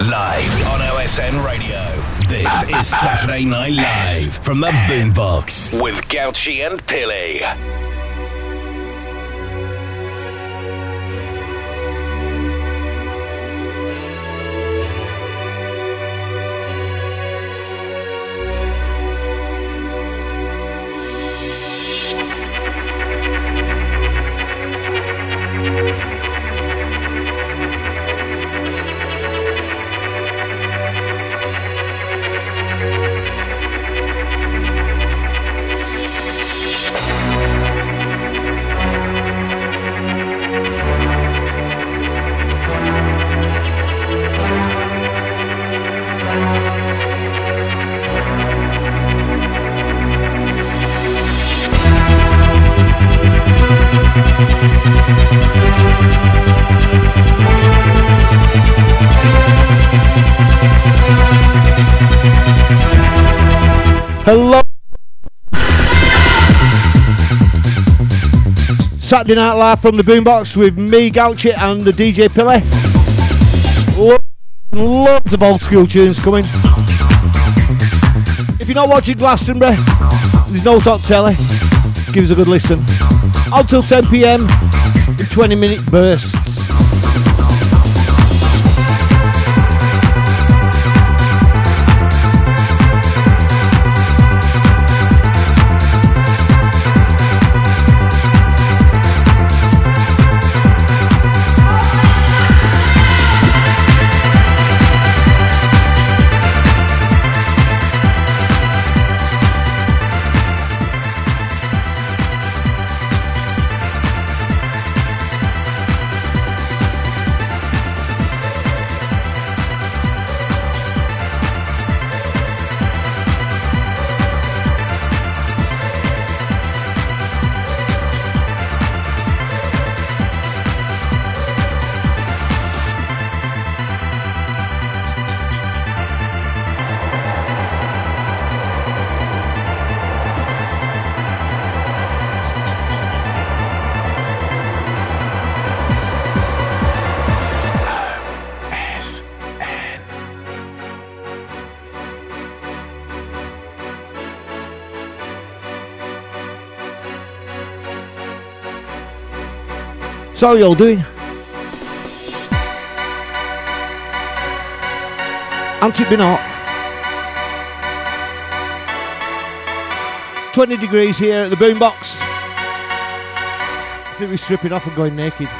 Live on OSN Radio. This ah, ah, is ah. Saturday Night Live from the Boombox with Gouchy and Pilly. Hello. Saturday Night Live from the Boombox with me, Gouchy, and the DJ Pilly. Lo- loads of old school tunes coming. If you're not watching Glastonbury, there's no talk telly. Give us a good listen. Until 10 pm in 20 minute bursts. So how you all doing? Been hot? 20 degrees here at the boombox. I think we're stripping off and going naked.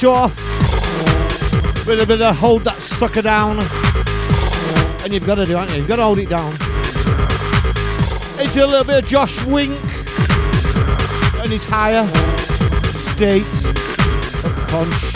The off with a bit of hold that sucker down. And you've got to do, haven't you? You've got to hold it down. Into a little bit of Josh Wink and his higher state of consciousness.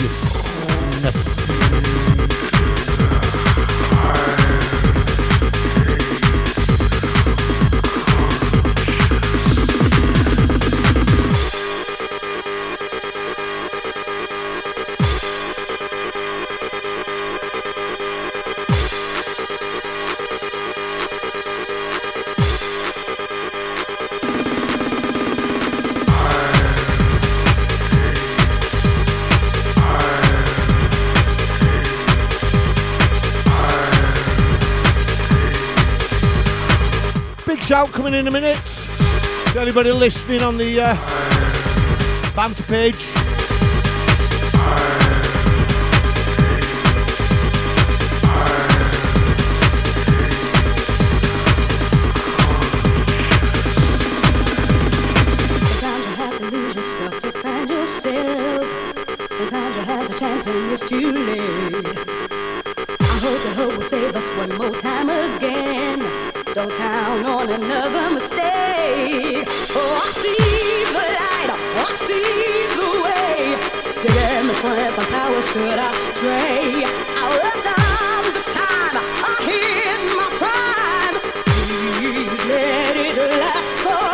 Shout coming in a minute. To anybody listening on the uh, banter page. And it's too late. I hope the hope will save us one more time again. Don't count on another mistake. Oh, I see the light. I see the way. You gave me strength and power should I stray. I welcome the time. I hit my prime. Please let it last forever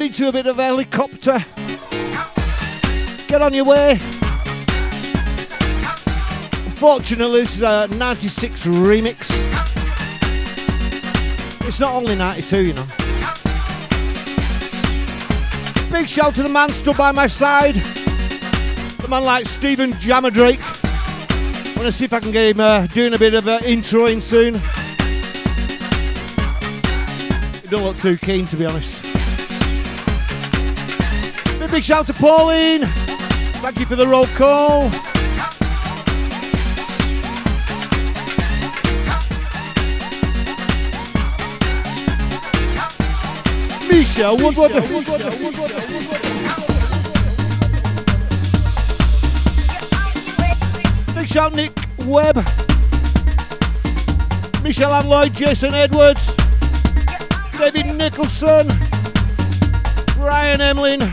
Into a bit of helicopter. Get on your way. Unfortunately, this is a 96 remix. It's not only 92, you know. Big shout to the man stood by my side. The man like Stephen Jammer Drake. Want to see if I can get him uh, doing a bit of uh, introing soon. He don't look too keen, to be honest. Big, shout to Pauline. Thank you for the roll call. Misha Woodward. Big shout Nick Webb. Michelle and Lloyd, Jason Edwards, David Nicholson, Ryan Emlyn,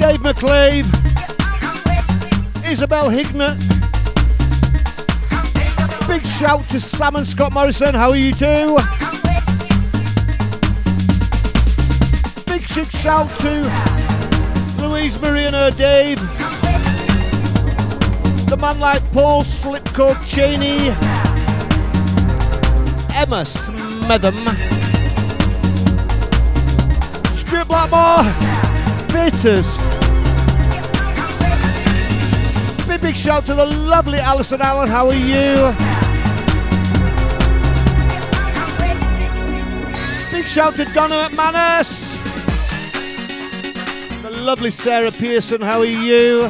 Dave McClave, Isabel Hignett. Big shout to Sam and Scott Morrison, how are you too? Big big shout to Louise Marie and her Dave. The man like Paul Slipcoat Cheney. Emma Smetham. Stuart Blackmore. Peters. Big, shout to the lovely Alison Allen. How are you? Big shout to Donna McManus. The lovely Sarah Pearson. How are you?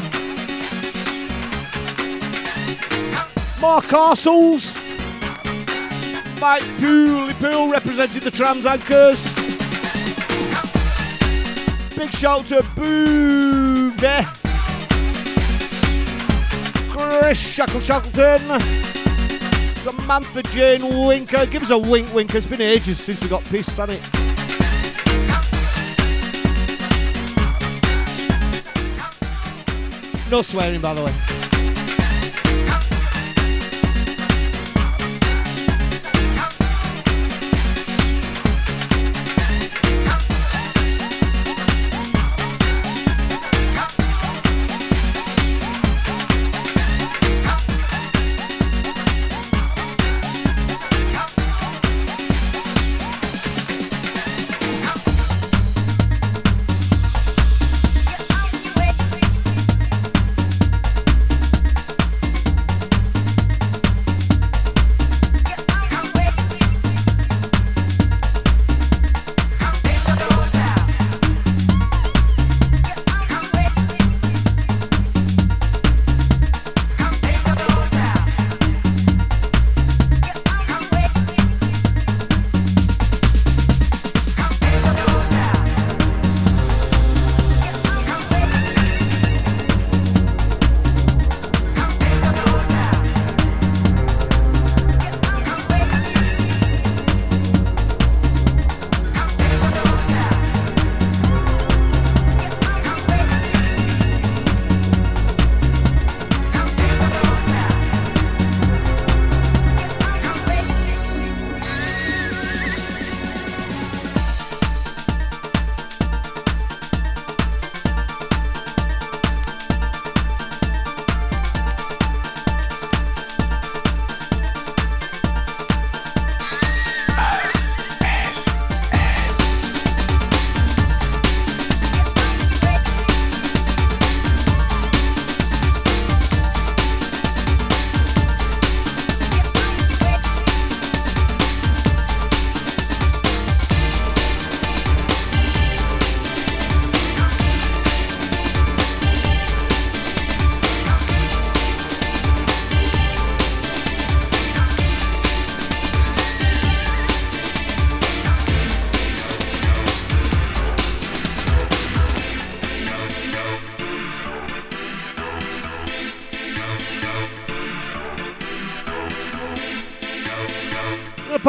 Mark Castles. Mike Pooley Pool representing the Trams Anchors. Big shout to Boove. Chris Shackle Shackleton. Samantha Jane Winker. Give us a wink, Winker. It's been ages since we got pissed, hasn't it? No swearing, by the way.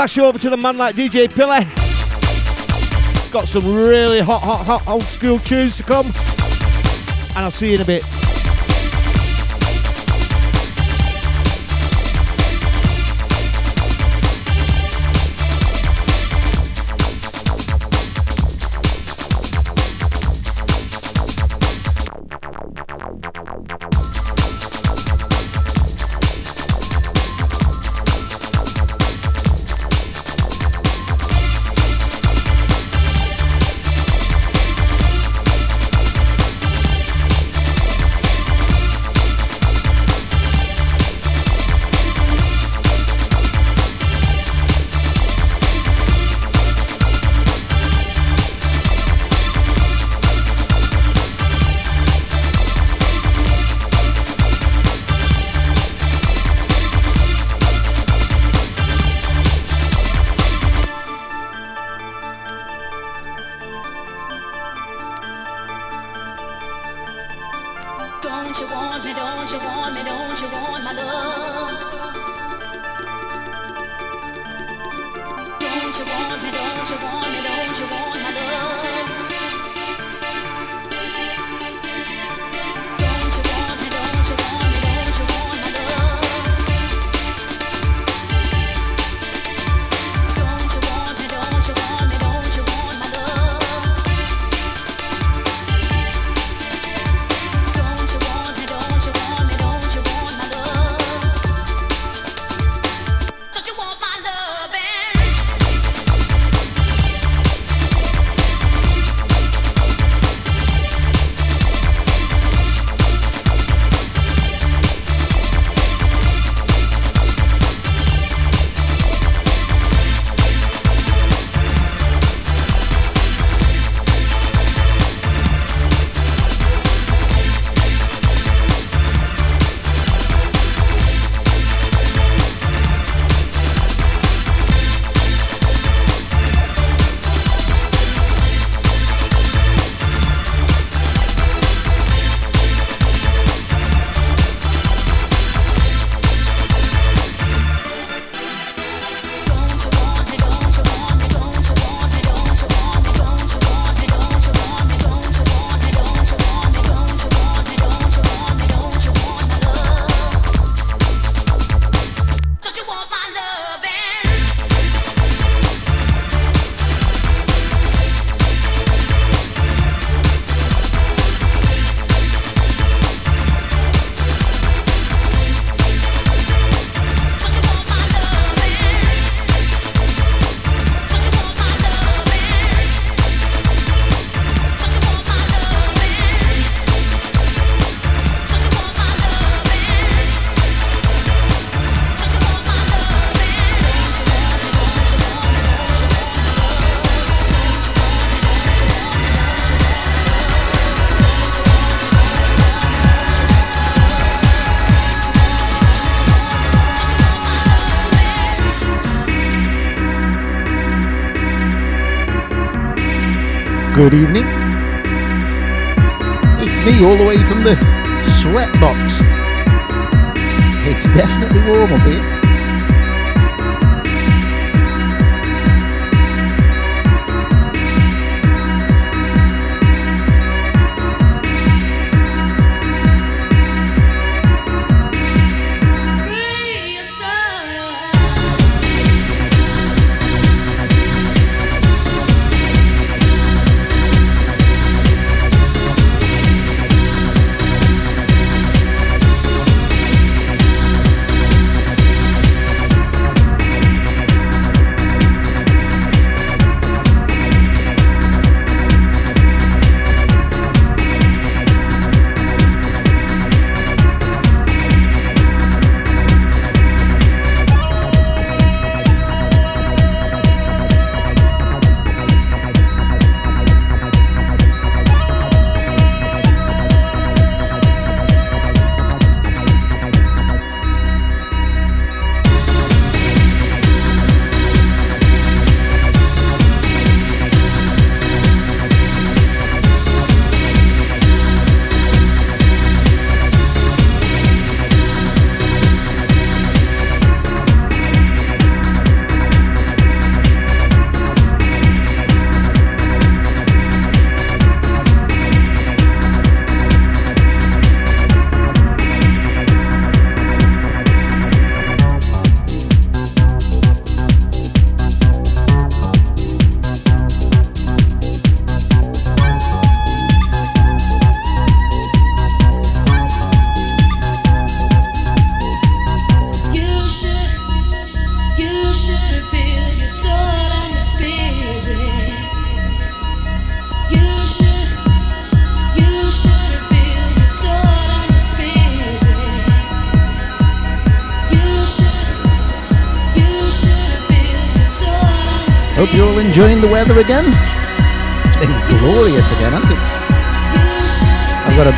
You over to the man like DJ Pilly. Got some really hot, hot, hot old school tunes to come. And I'll see you in a bit.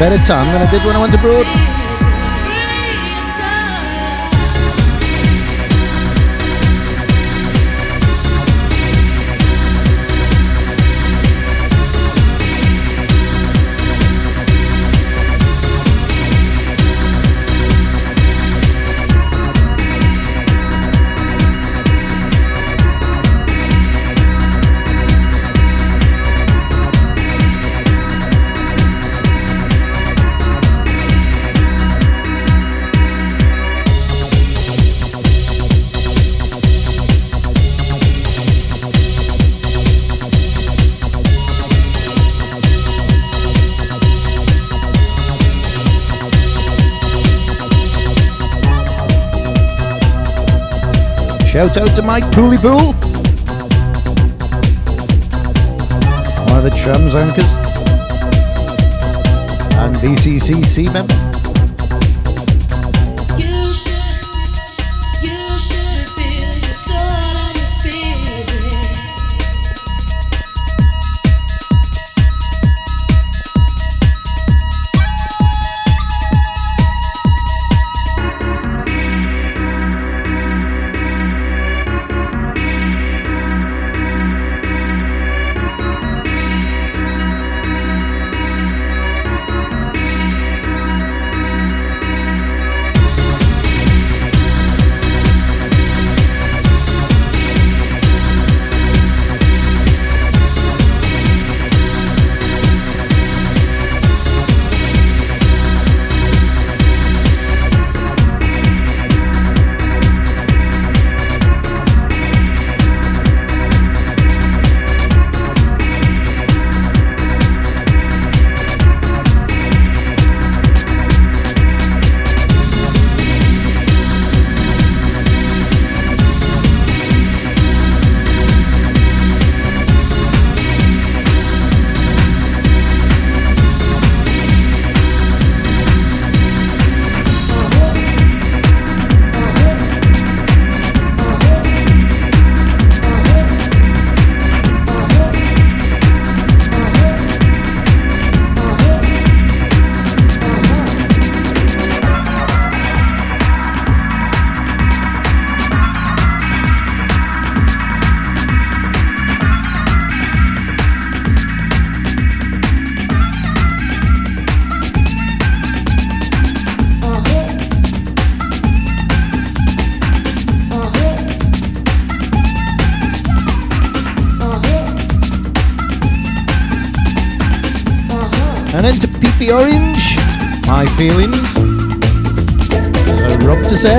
better time than I did when I went to Broad. Shout out to Mike Pooley Pool. One of the Trams anchors. And BCCC member.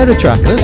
So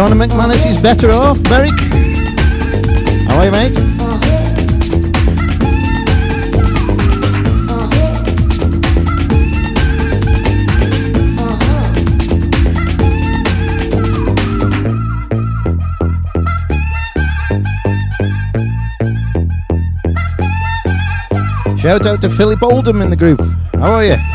Donna McManus is better off. Beric, how are you, mate? Shout out to Philip Oldham in the group. How are you?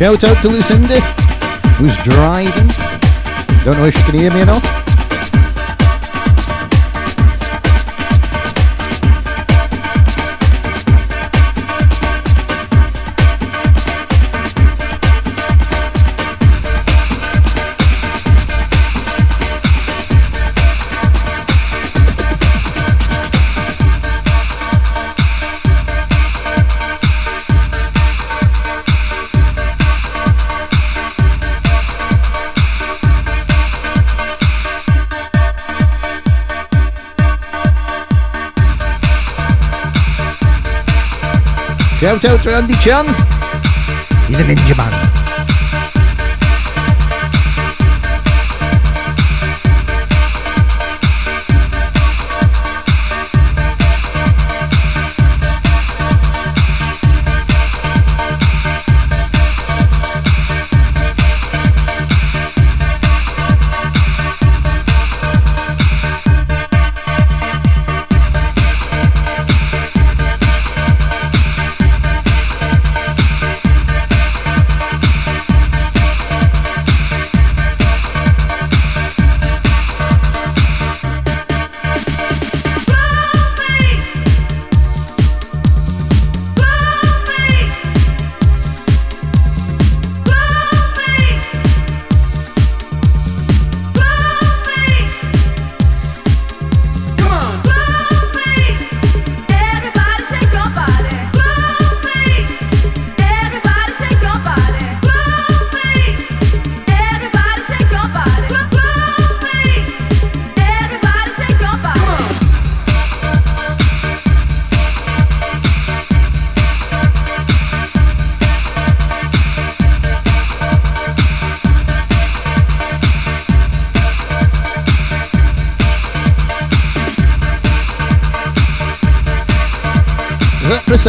Shout out to Lucinda, who's driving. Don't know if she can hear me or not. Shout Andy Chan. He's a ninja man.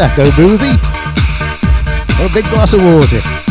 Prosecco boozy or a big glass of water.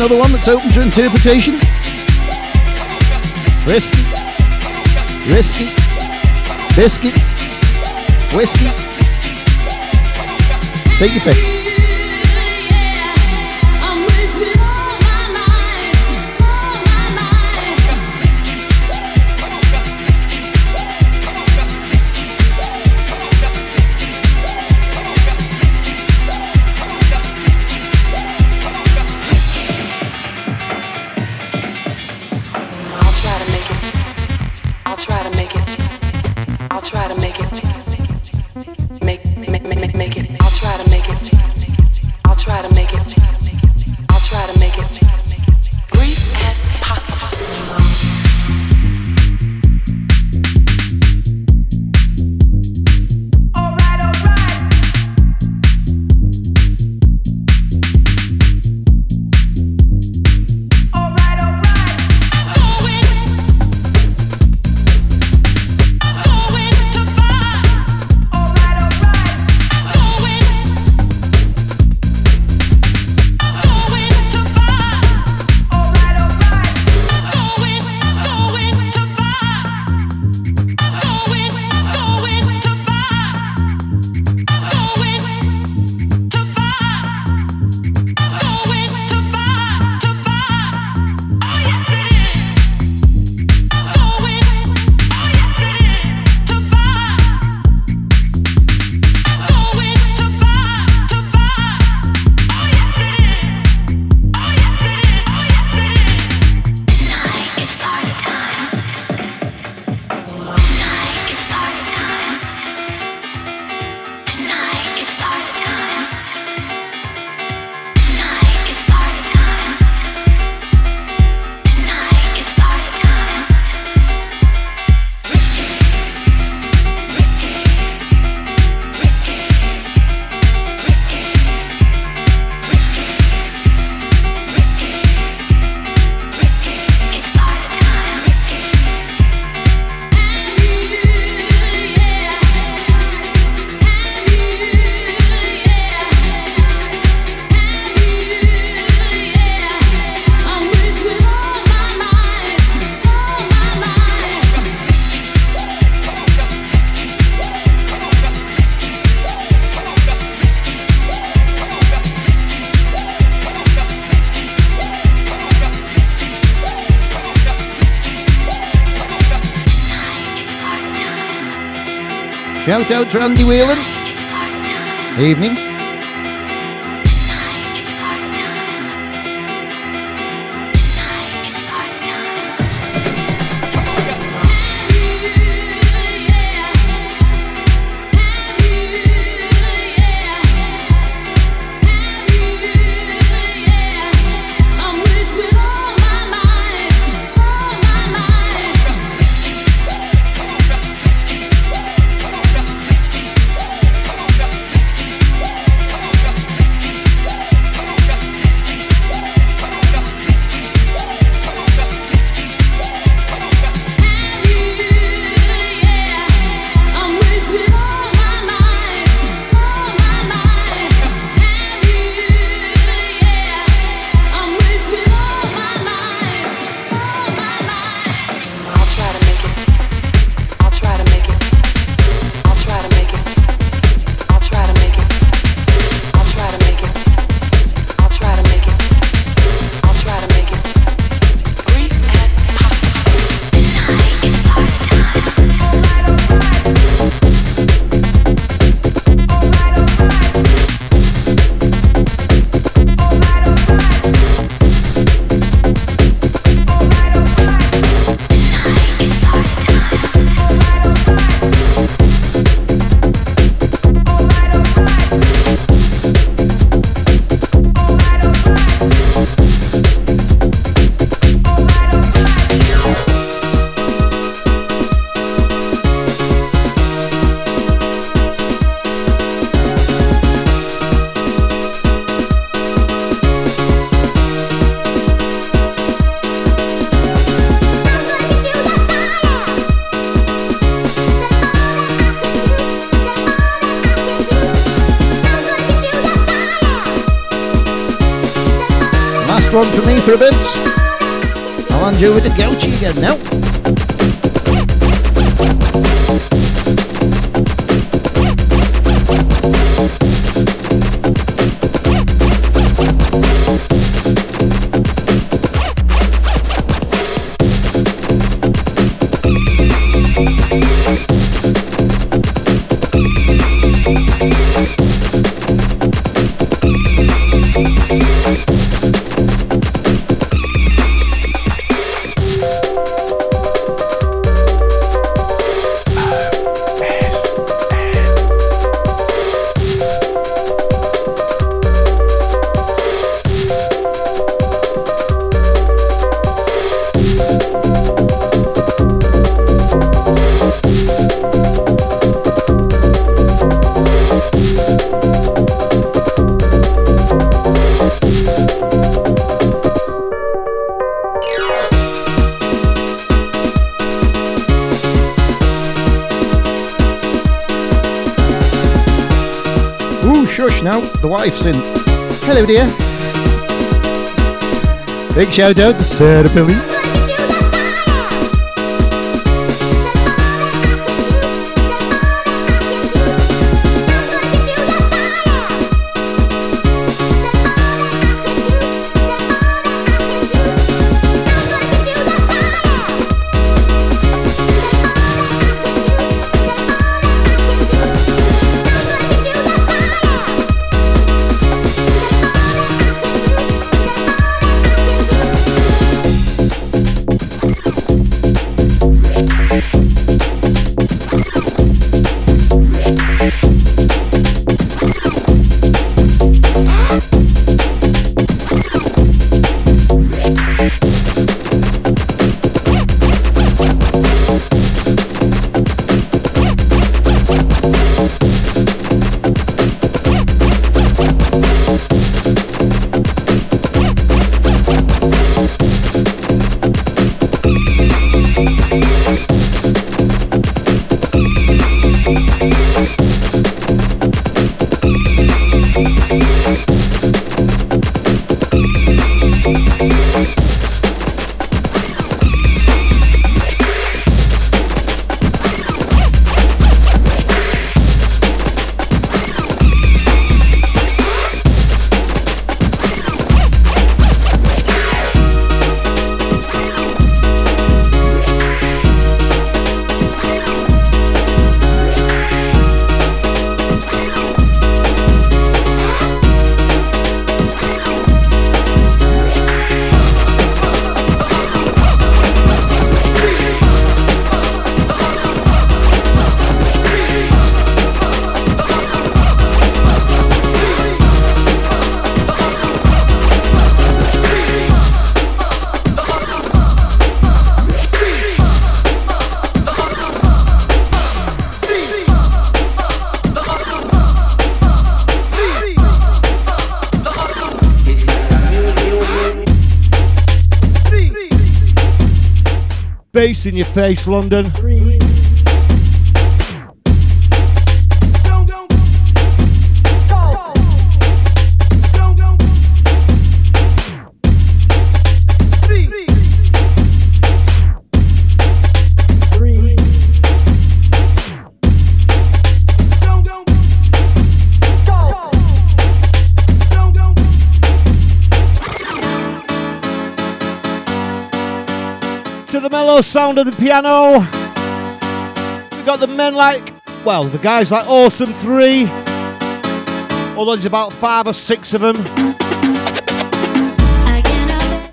Another one that's open to interpretation. Risky, risky, biscuit, whiskey. Take your pick. Shout out to Andy Whelan. Evening. In. Hello, dear. Big shout out to Sarah Billy. In your face, London. Sound of the piano. We got the men like, well, the guys like Awesome 3, although there's about five or six of them.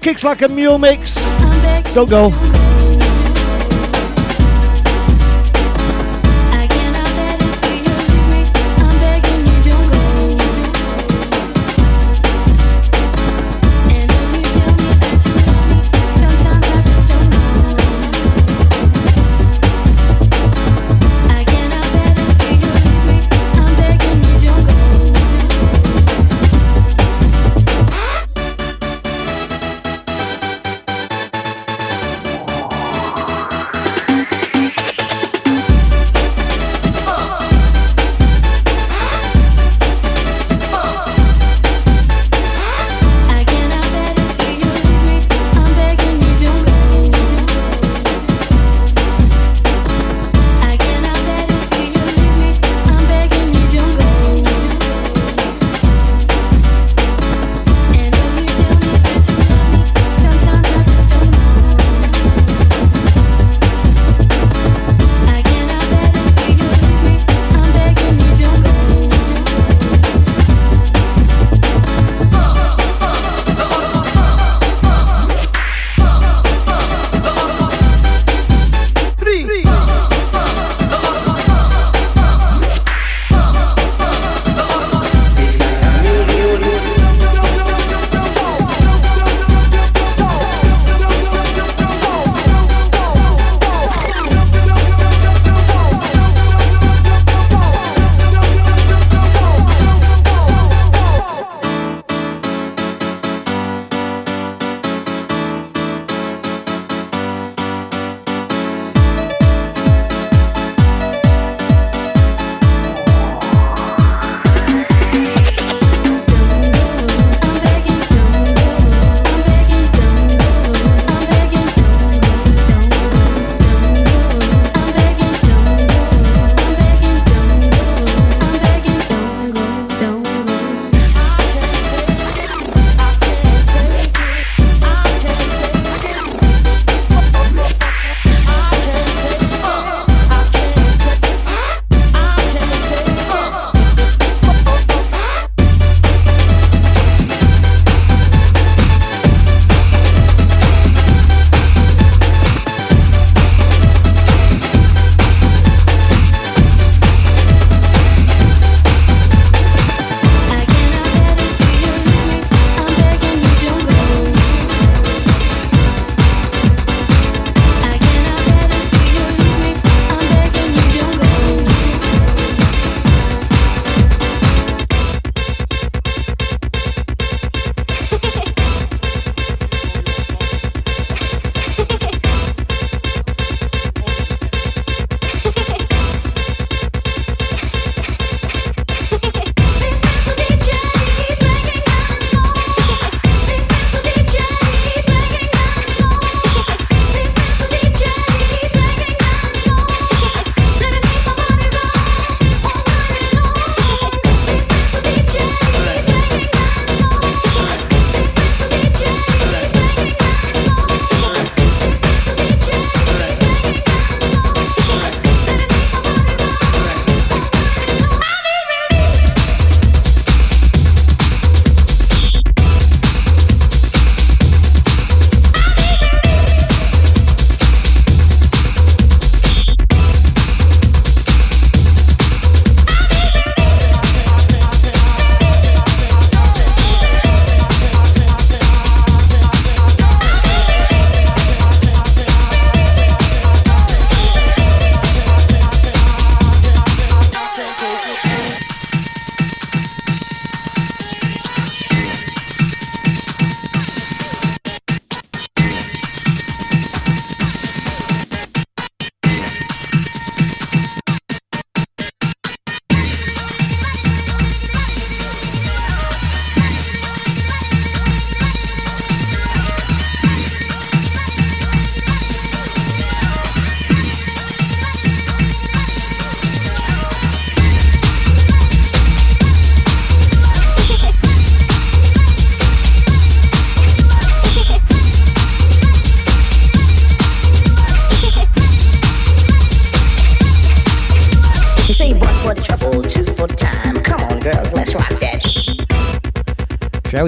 Kicks like a mule mix. Go, go.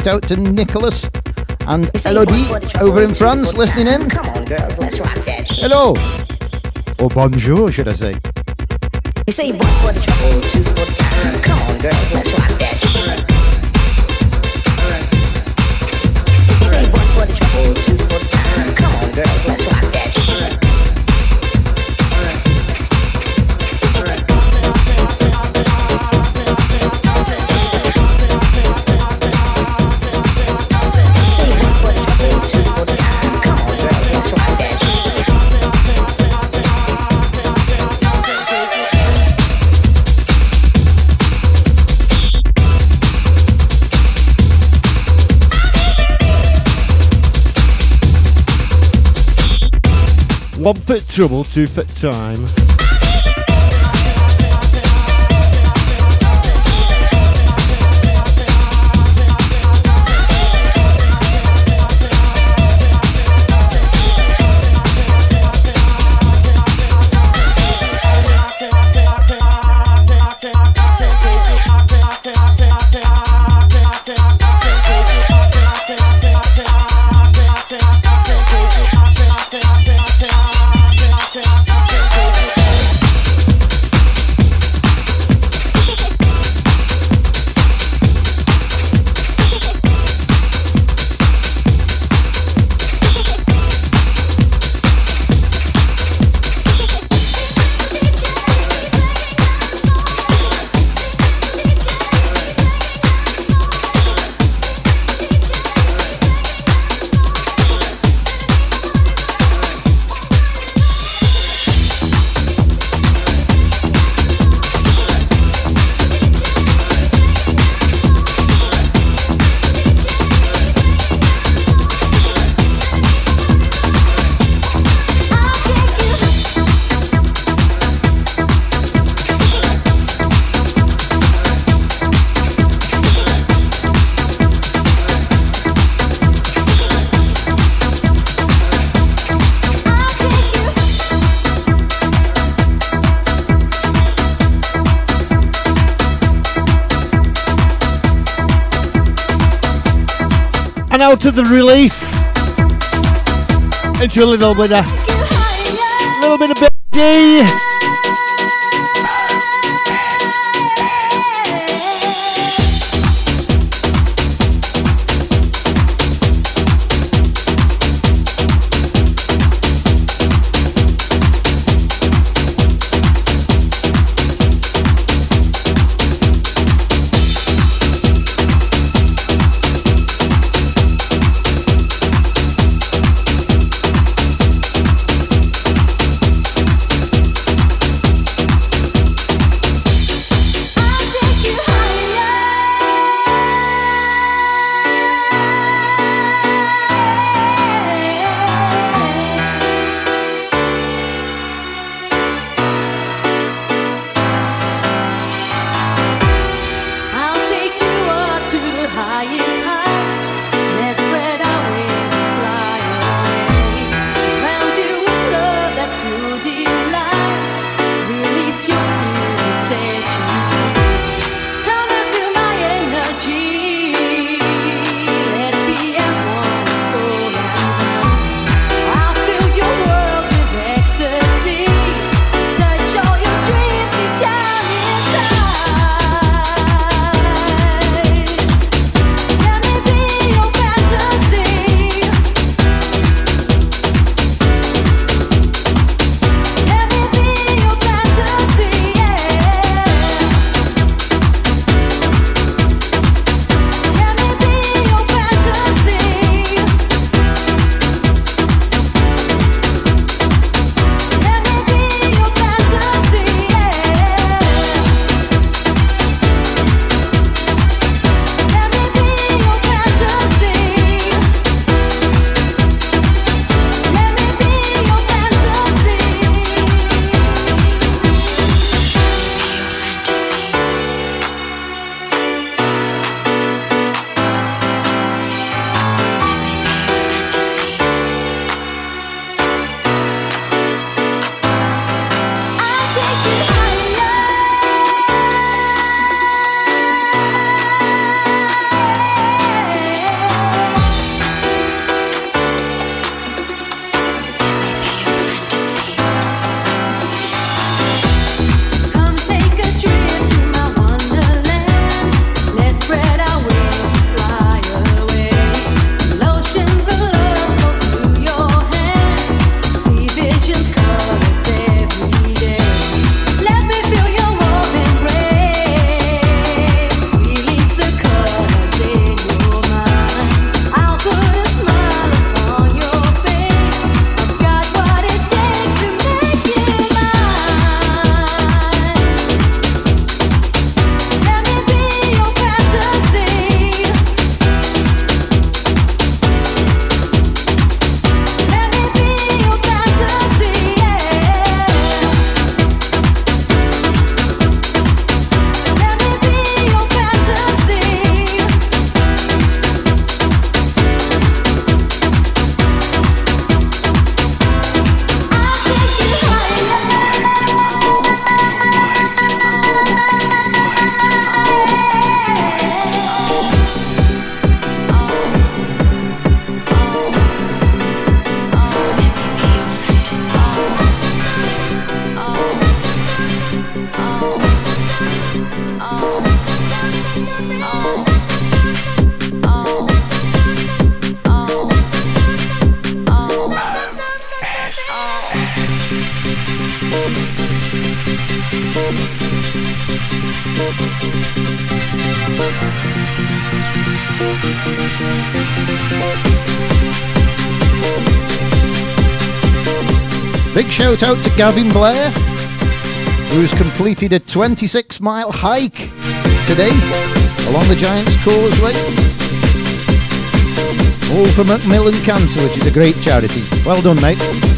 Out to Nicholas and Elodie over in France listening in. Come on, girls, let's rock that. Hello. Or bonjour, should I say. You say one for the trouble, two for the time. Come on, girls, let's rock that. One foot trouble, two foot time. Out of the relief. Into a little bit of little bit of Big shout out to Gavin Blair, who's completed a 26 mile hike today along the Giants Causeway. All for Macmillan Cancer, which is a great charity. Well done, mate.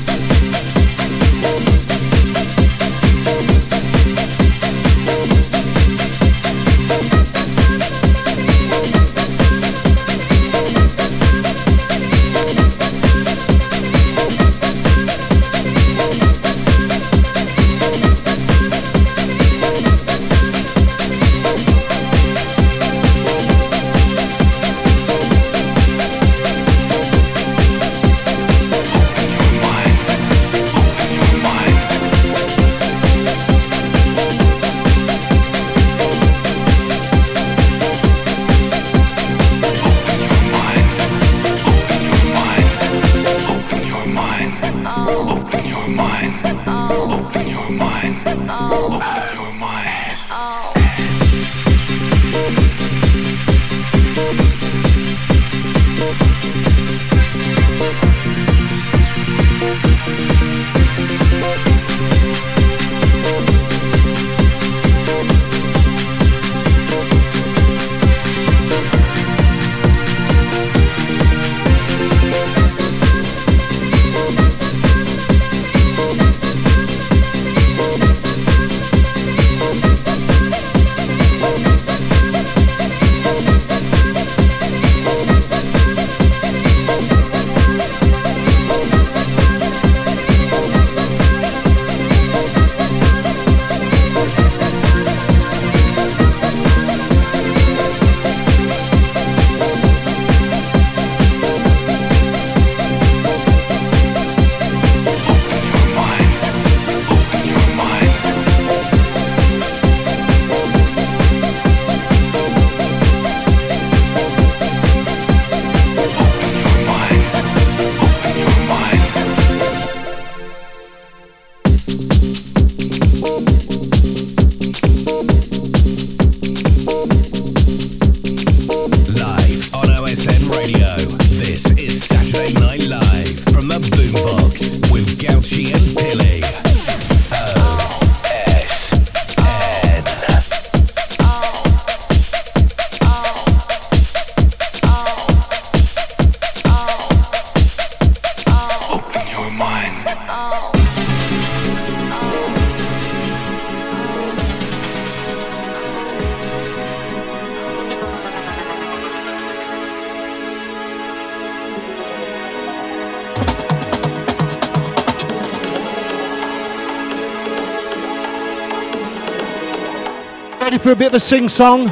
For a bit of a sing song.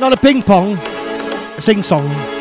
Not a ping pong, a sing song.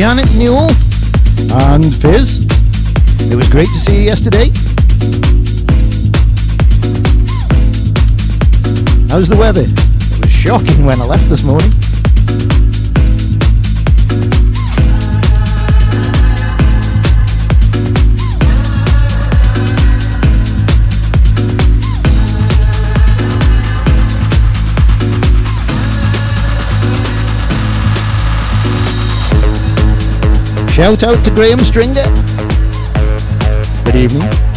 Janet Newell and Fizz. It was great to see you yesterday. Shout out to Graham Stringer. Good evening.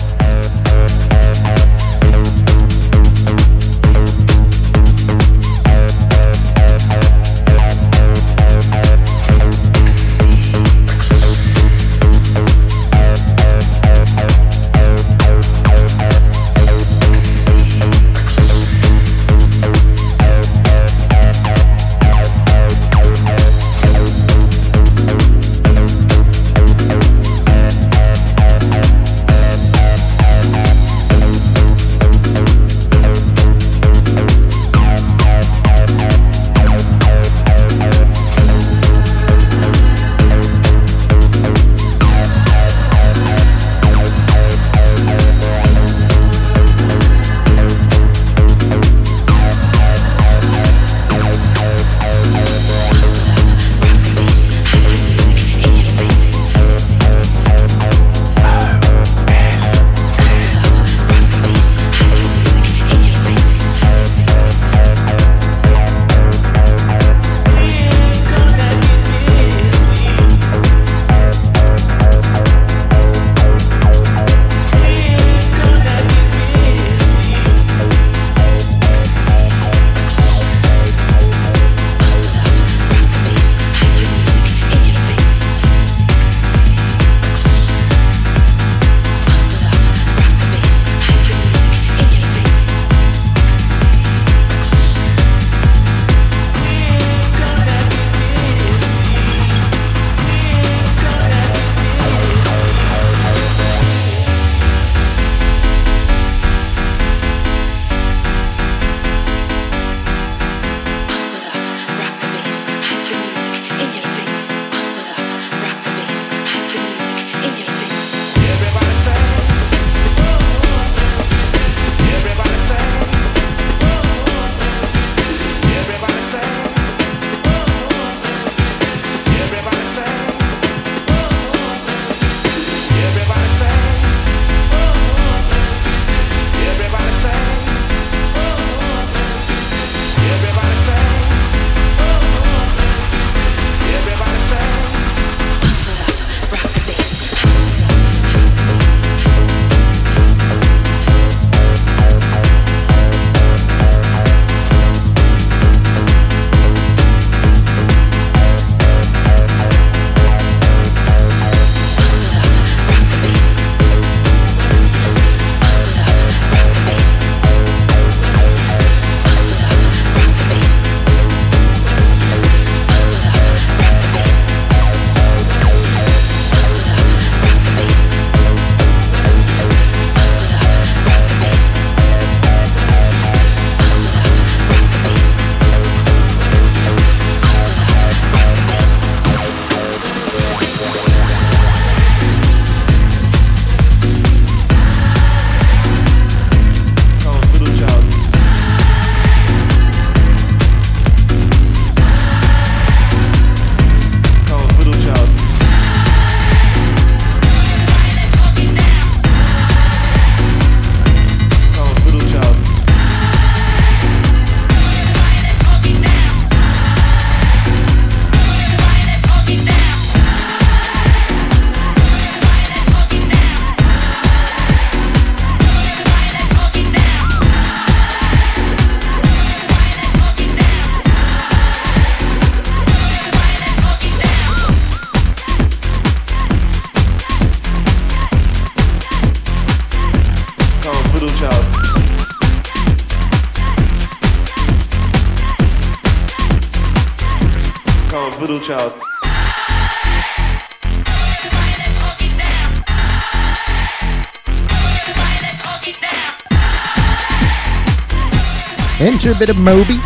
A bit of Moby.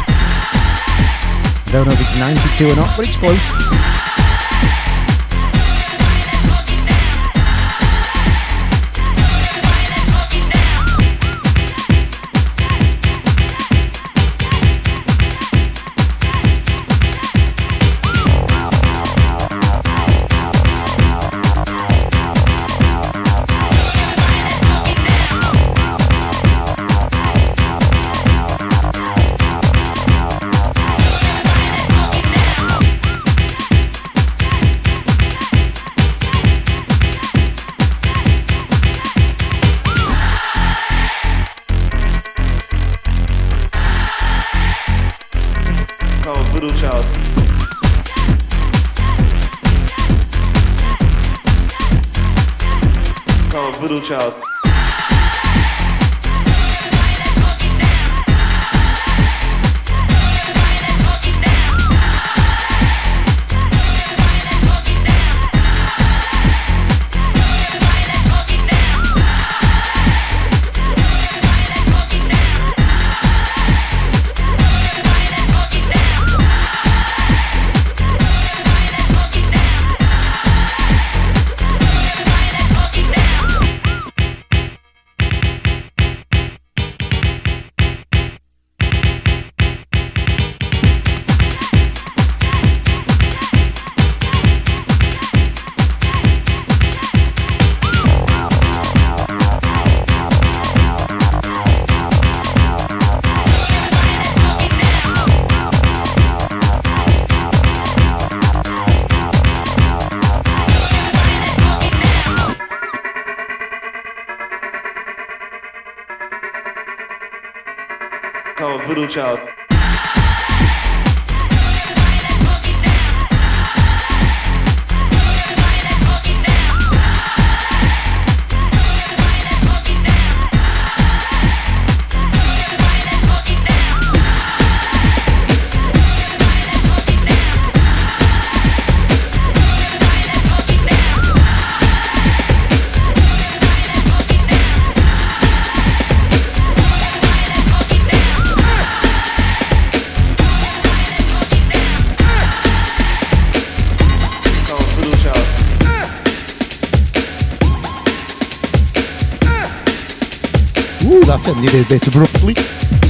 Don't know if it's 92 or not, but it's close. Ended a bit abruptly.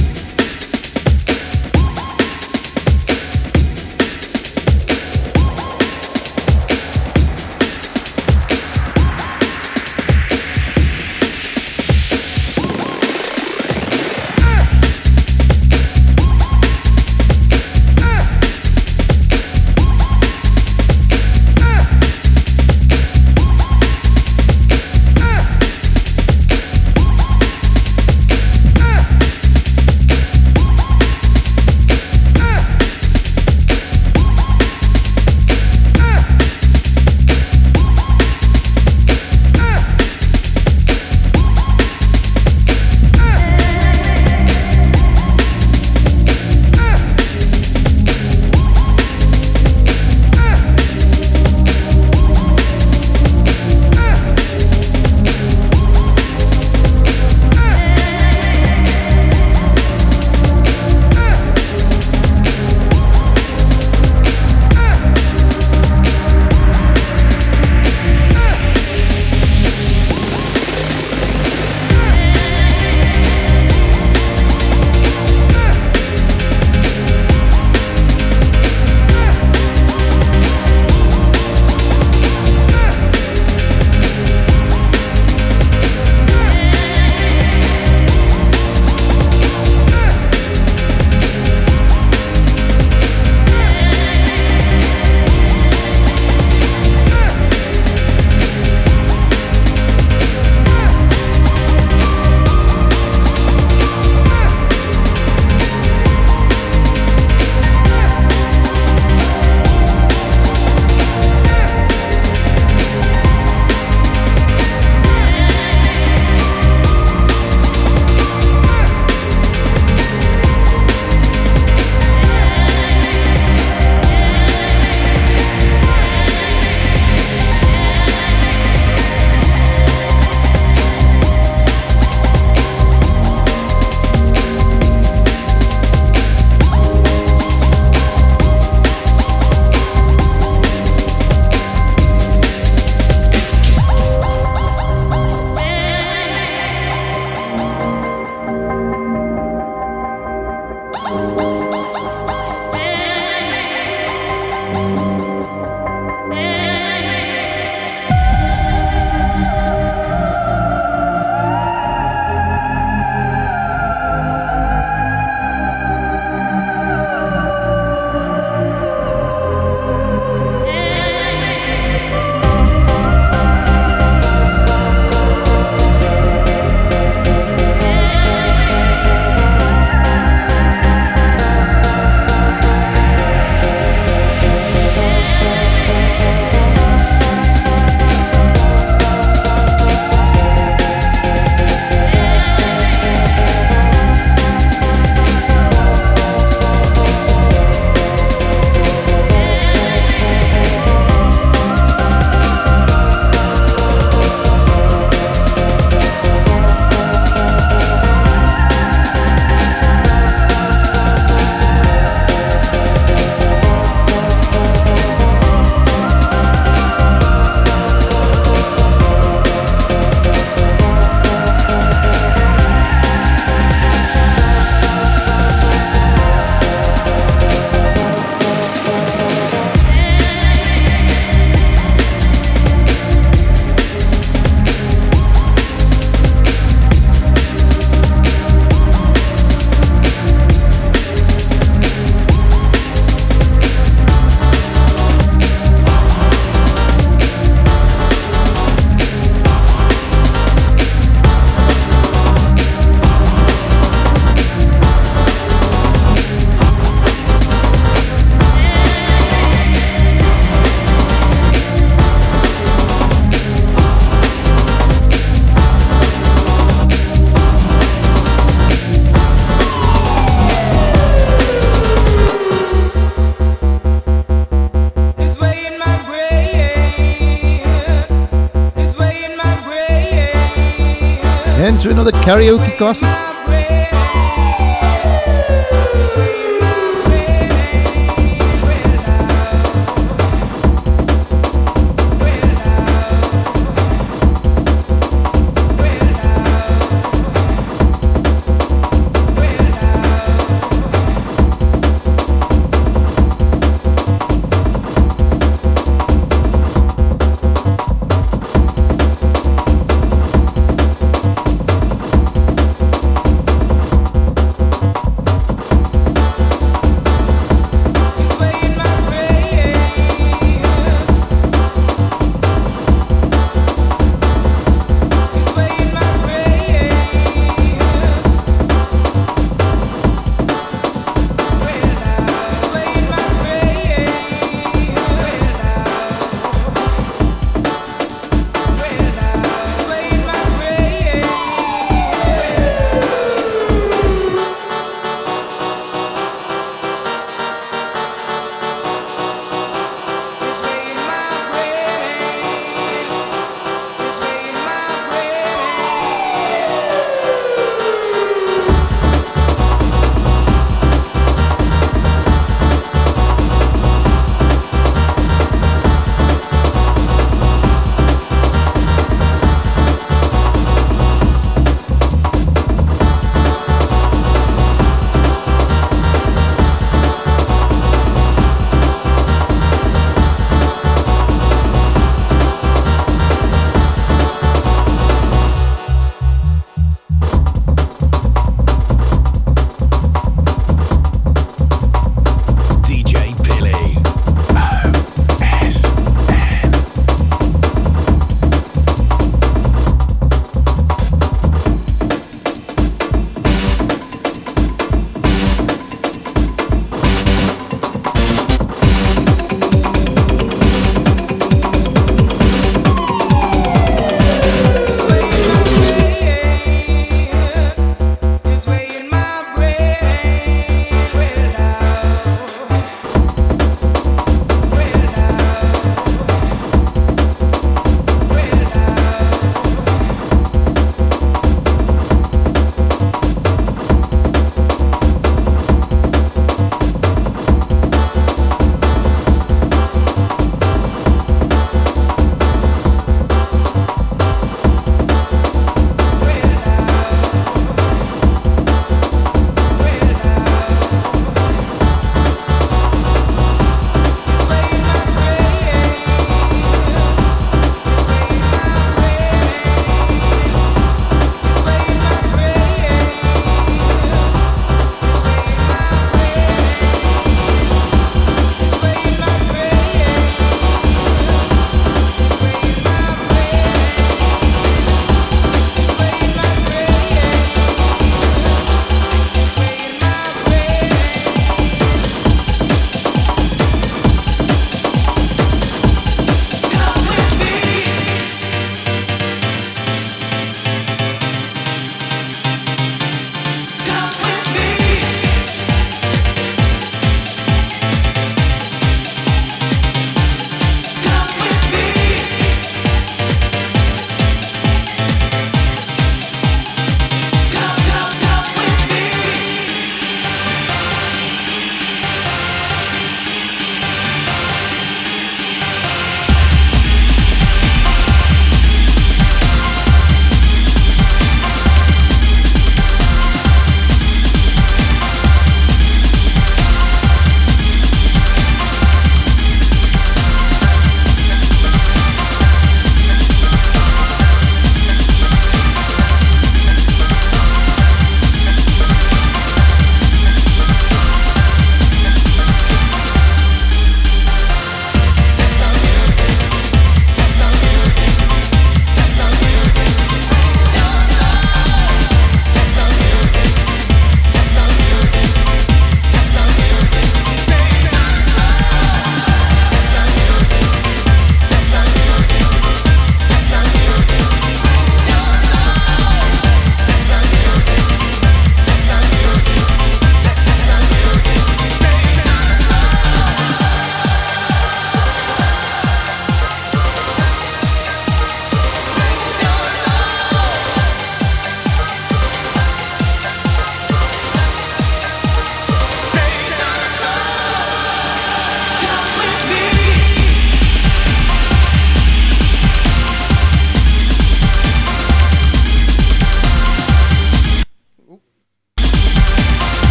Karaoke classic.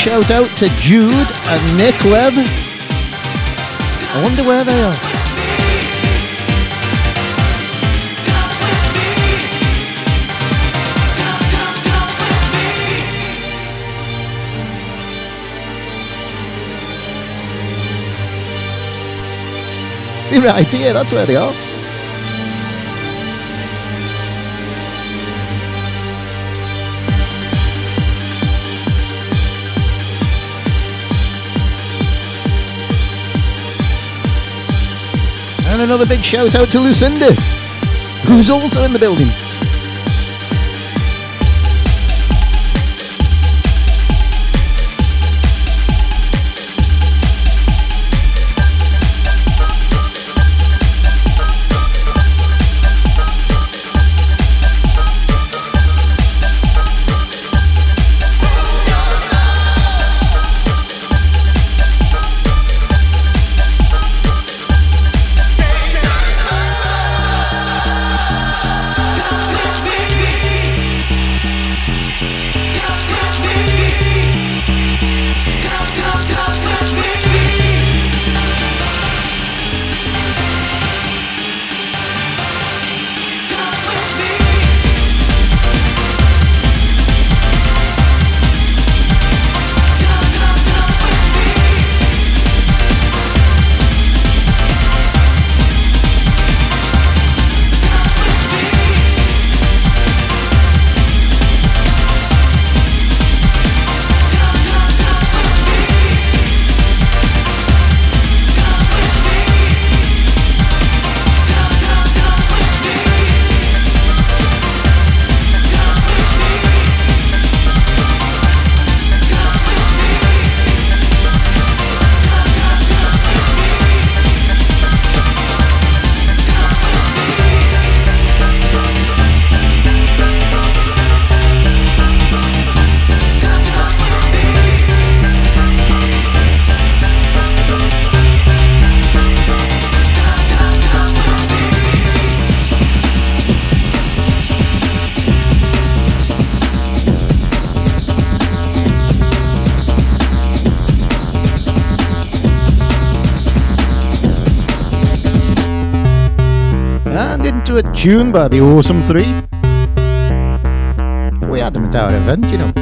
Shout out to Jude and Nick Webb. I wonder where they are. Be right here, that's where they are. Another big shout out to Lucinda, who's also in the building. Tune by the Awesome Three. We had them at our event, you know.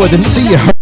I didn't see you.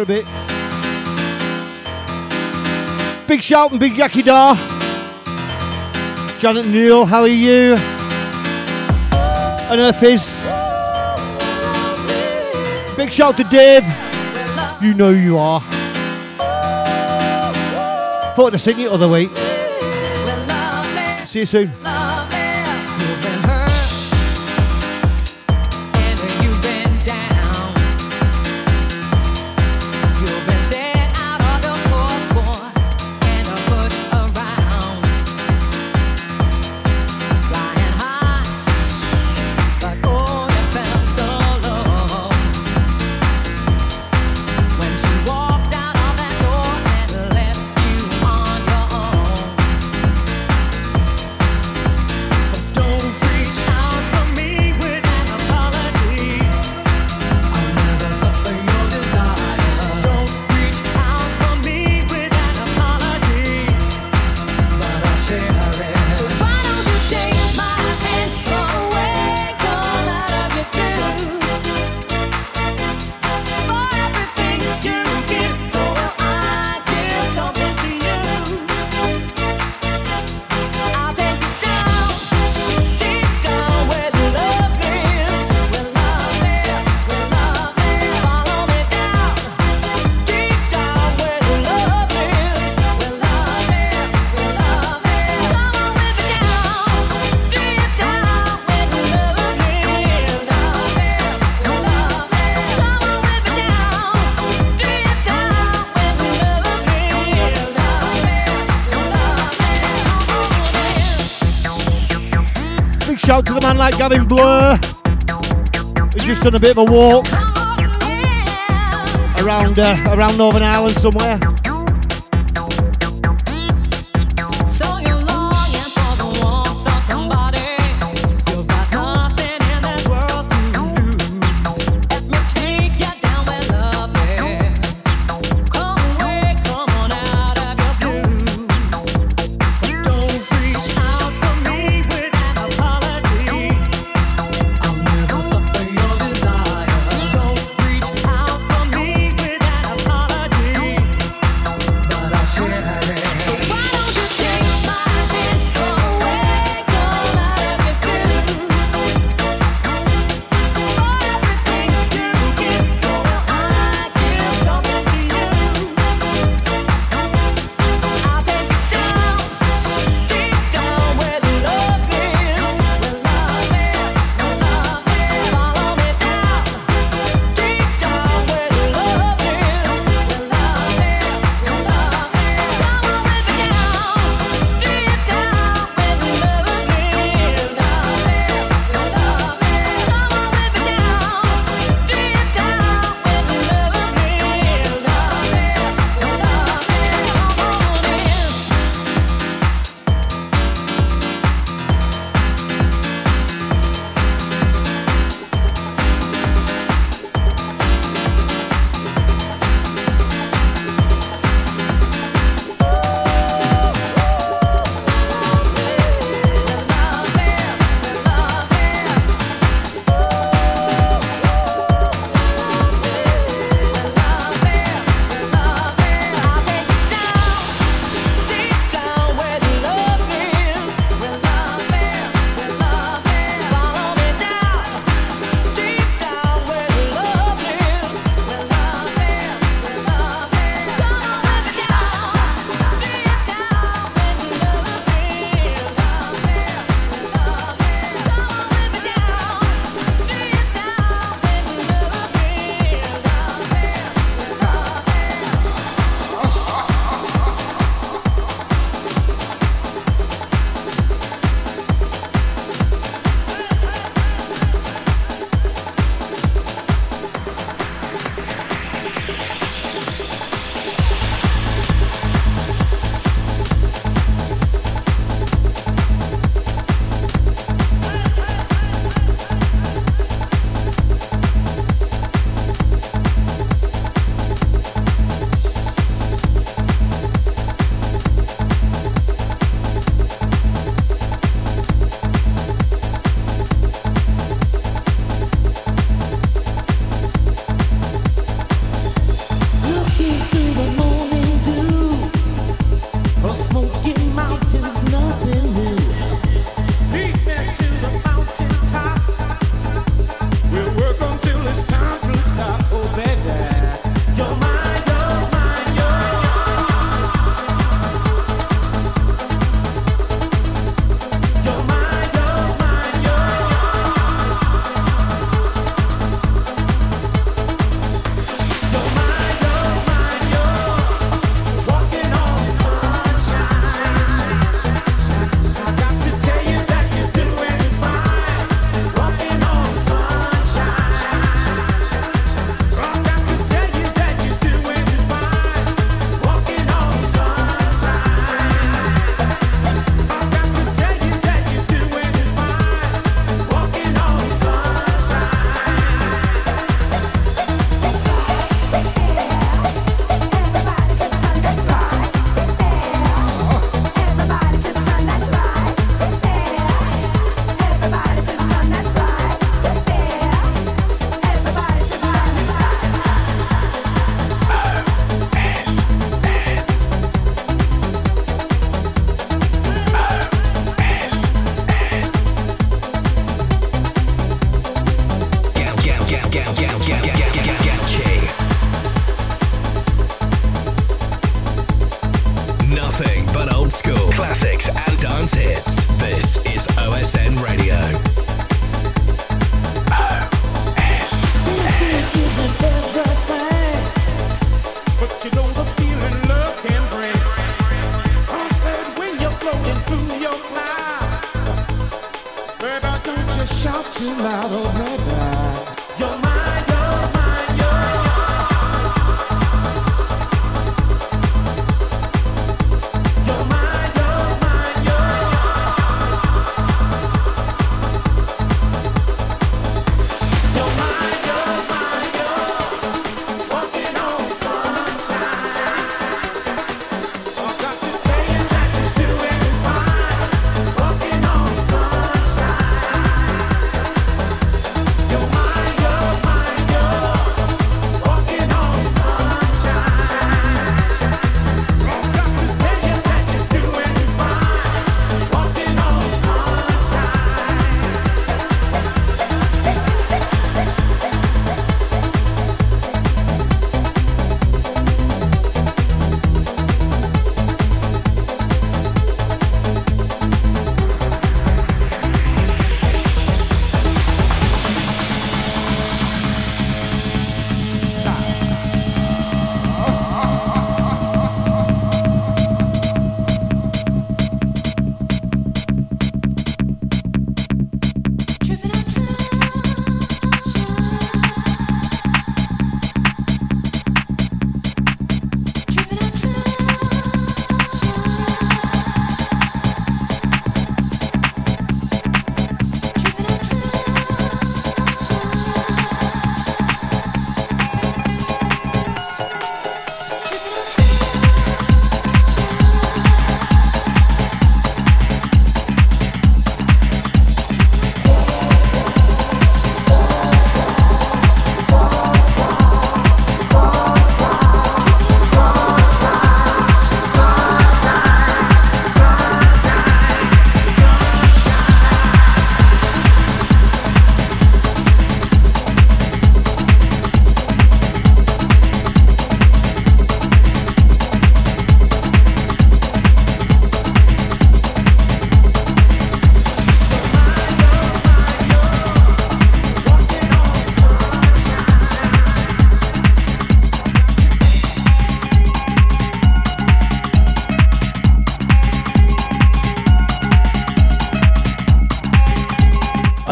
For a bit. Big shout and big Jackie Dar. Janet Neal, how are you? And Earth is. Big shout to Dave. You know you are. Thought to sing it other week. See you soon. Like Gavin Blur. He's just done a bit of a walk around uh, around Northern Ireland somewhere.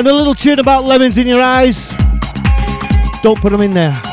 a little tune about lemons in your eyes. Don't put them in there.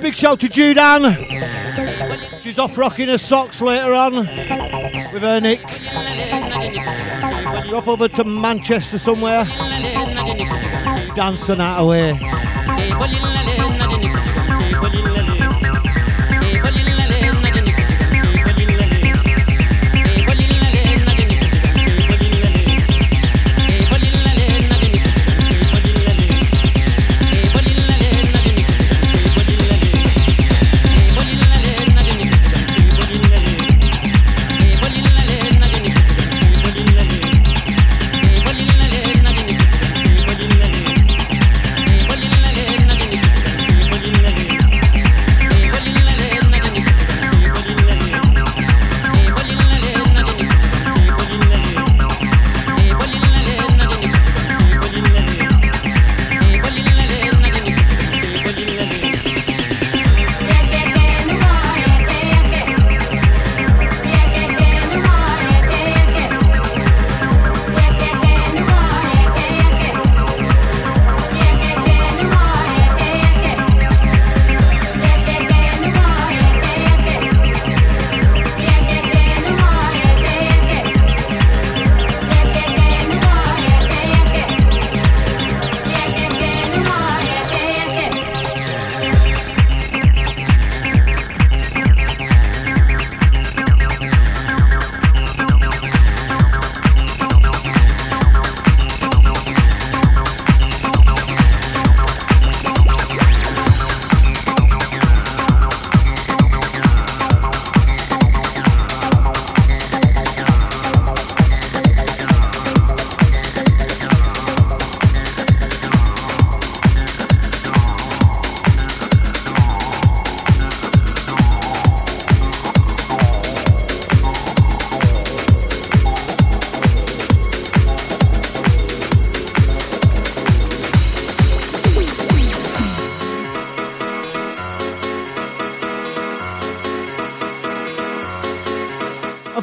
Big shout to Judan. She's off rocking her socks later on with her Nick. We're off over to Manchester somewhere. dancing that away.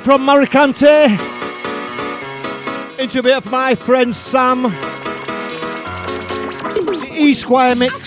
from Maricante. Into a bit of my friend Sam. The Esquire mix.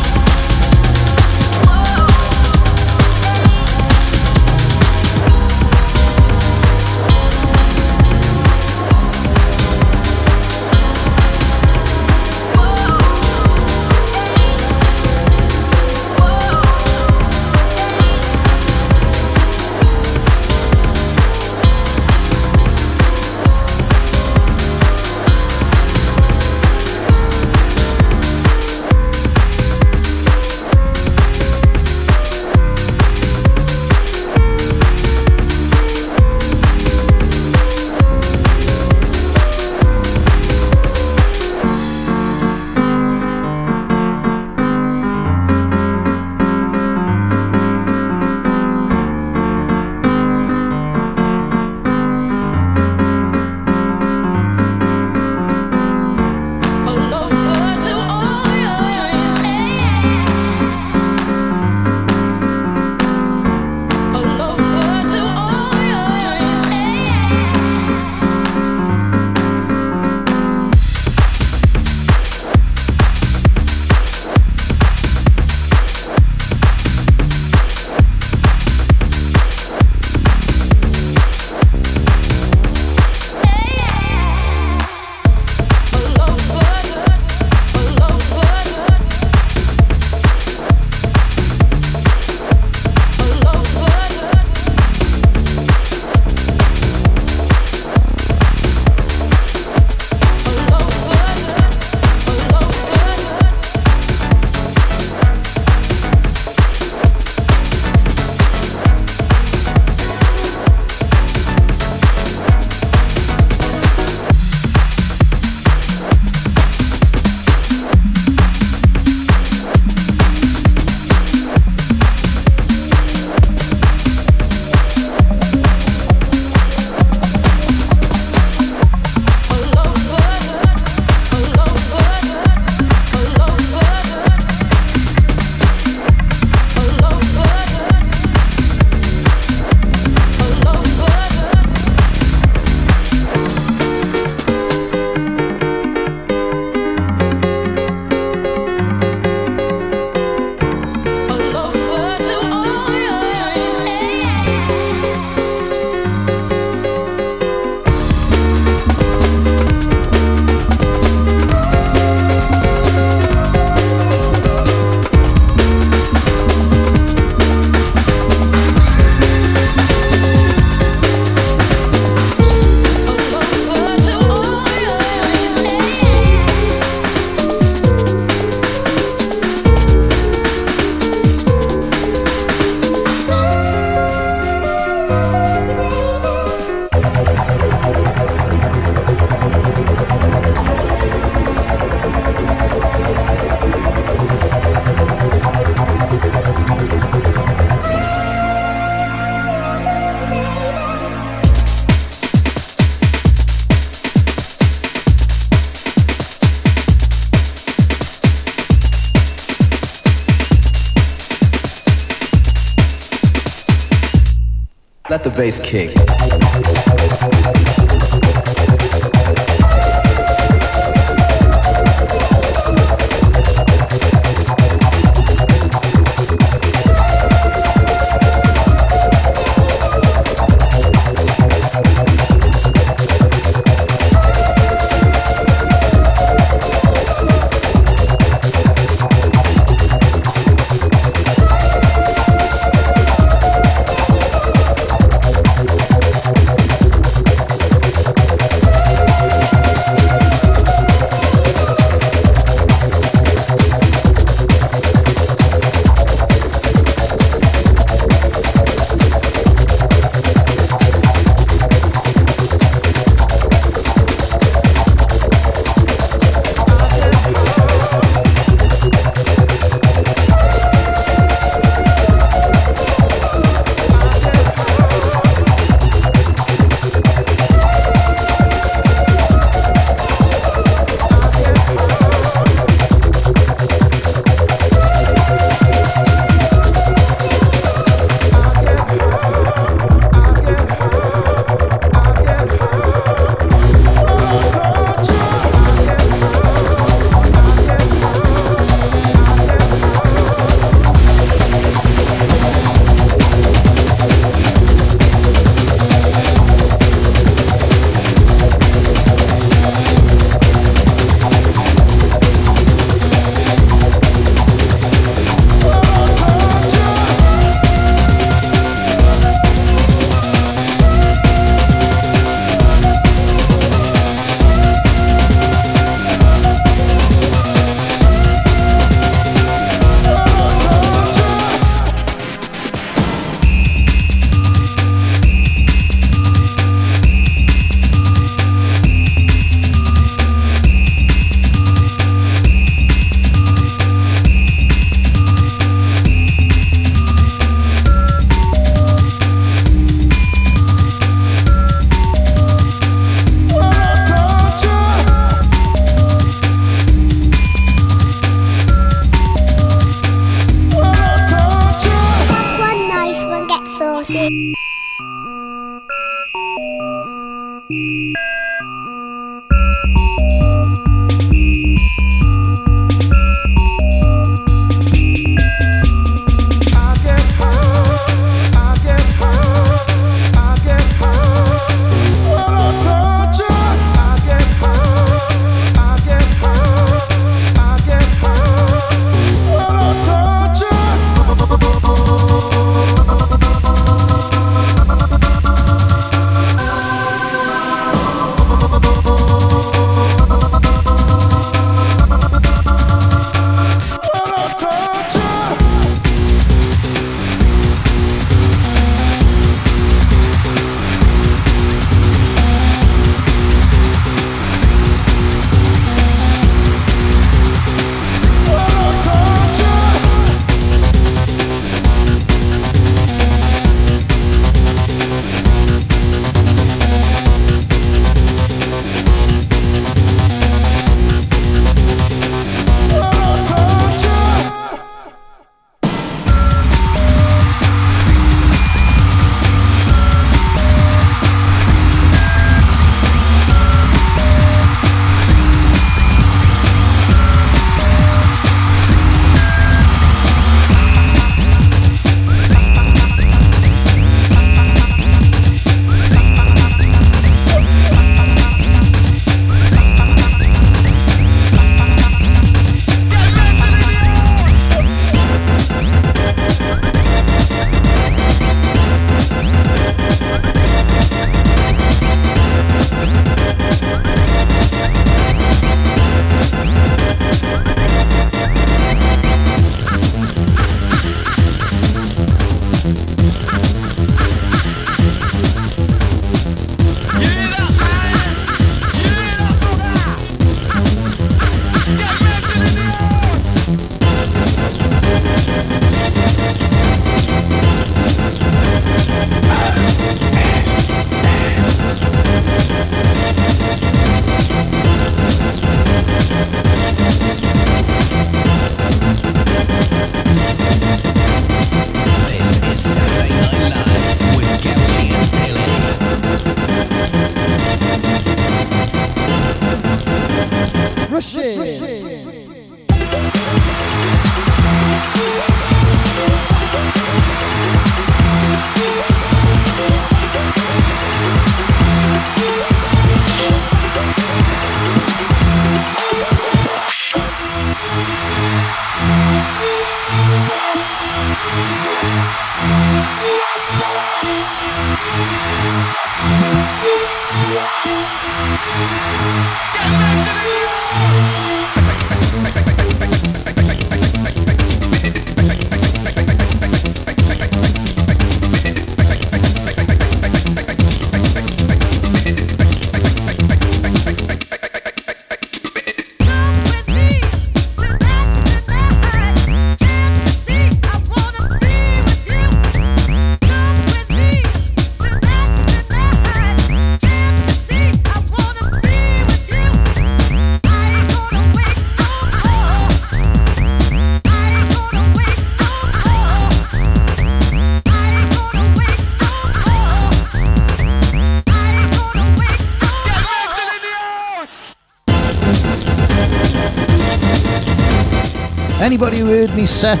Anybody who heard me set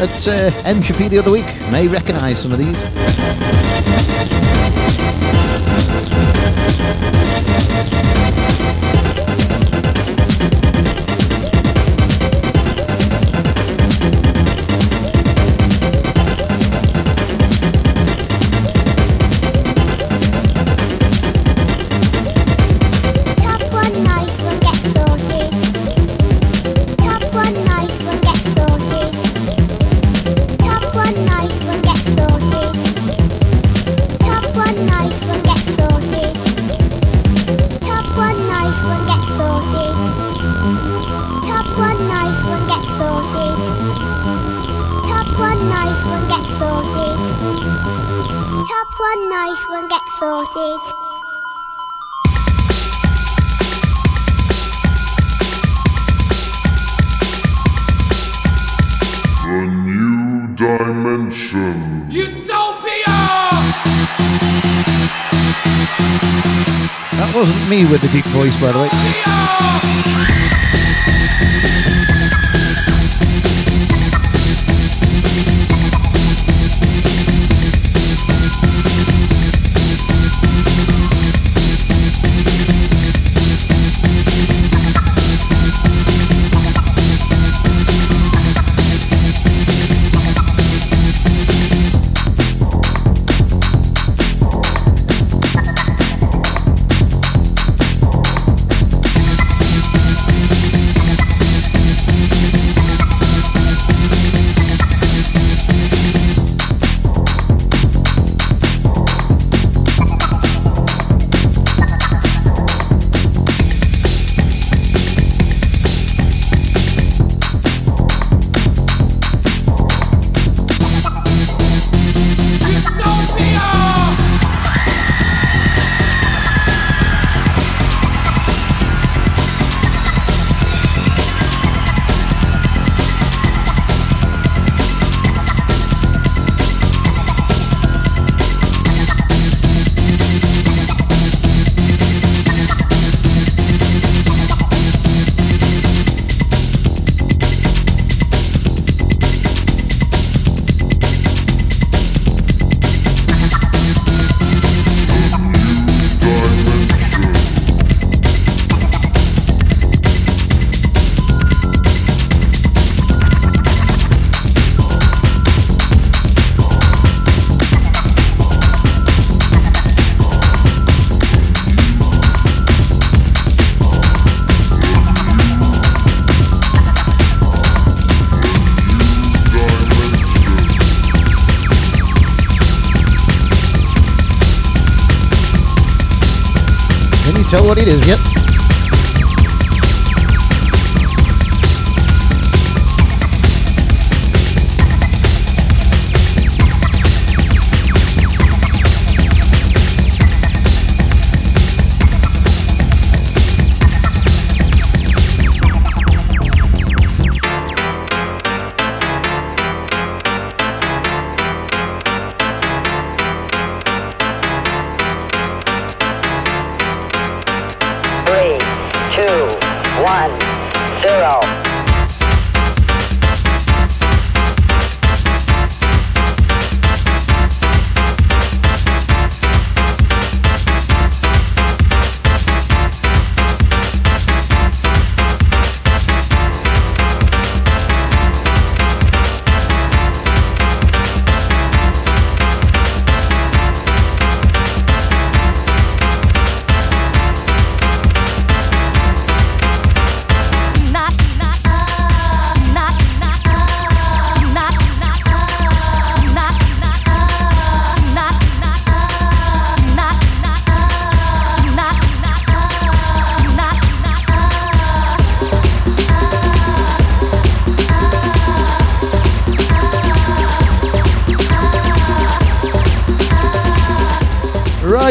at uh, Entropy the other week may recognise some of these. tell what it is yet?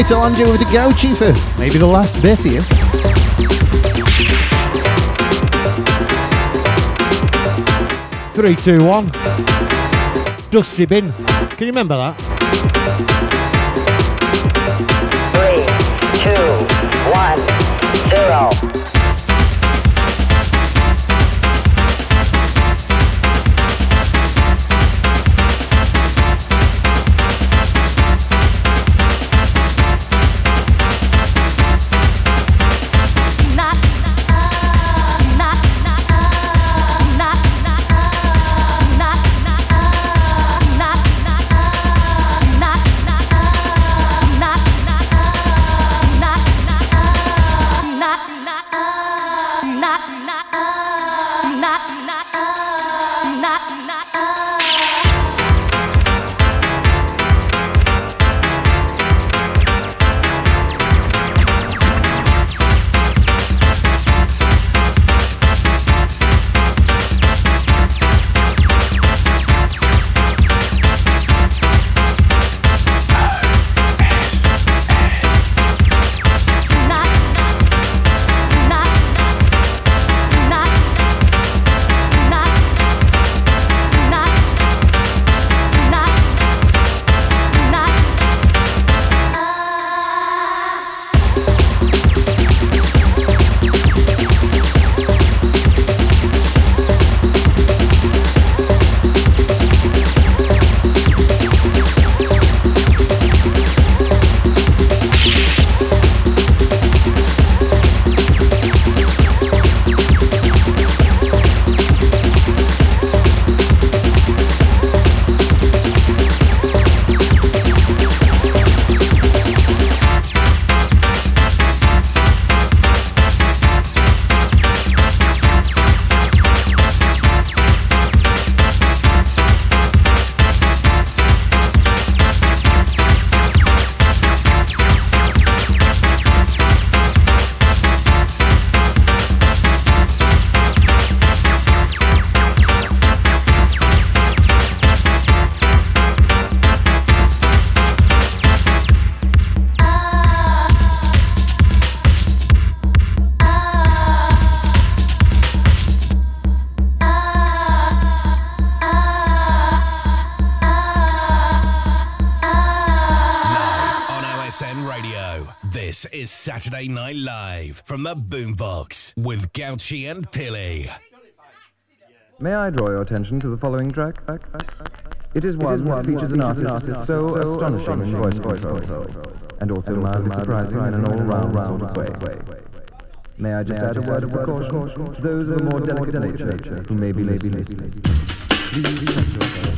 Hand you to Gouchy for maybe the last bit here. Three, two, one. Dusty bin. Can you remember that? Saturday Night Live from the Boombox with Gouchy and Pilly. May I draw your attention to the following track? It is one that features an artist artist so astonishing in voice control, and also mildly surprising in an all-round sort of way. May I just add a word of precaution to those of a more delicate nature who may be listening. Please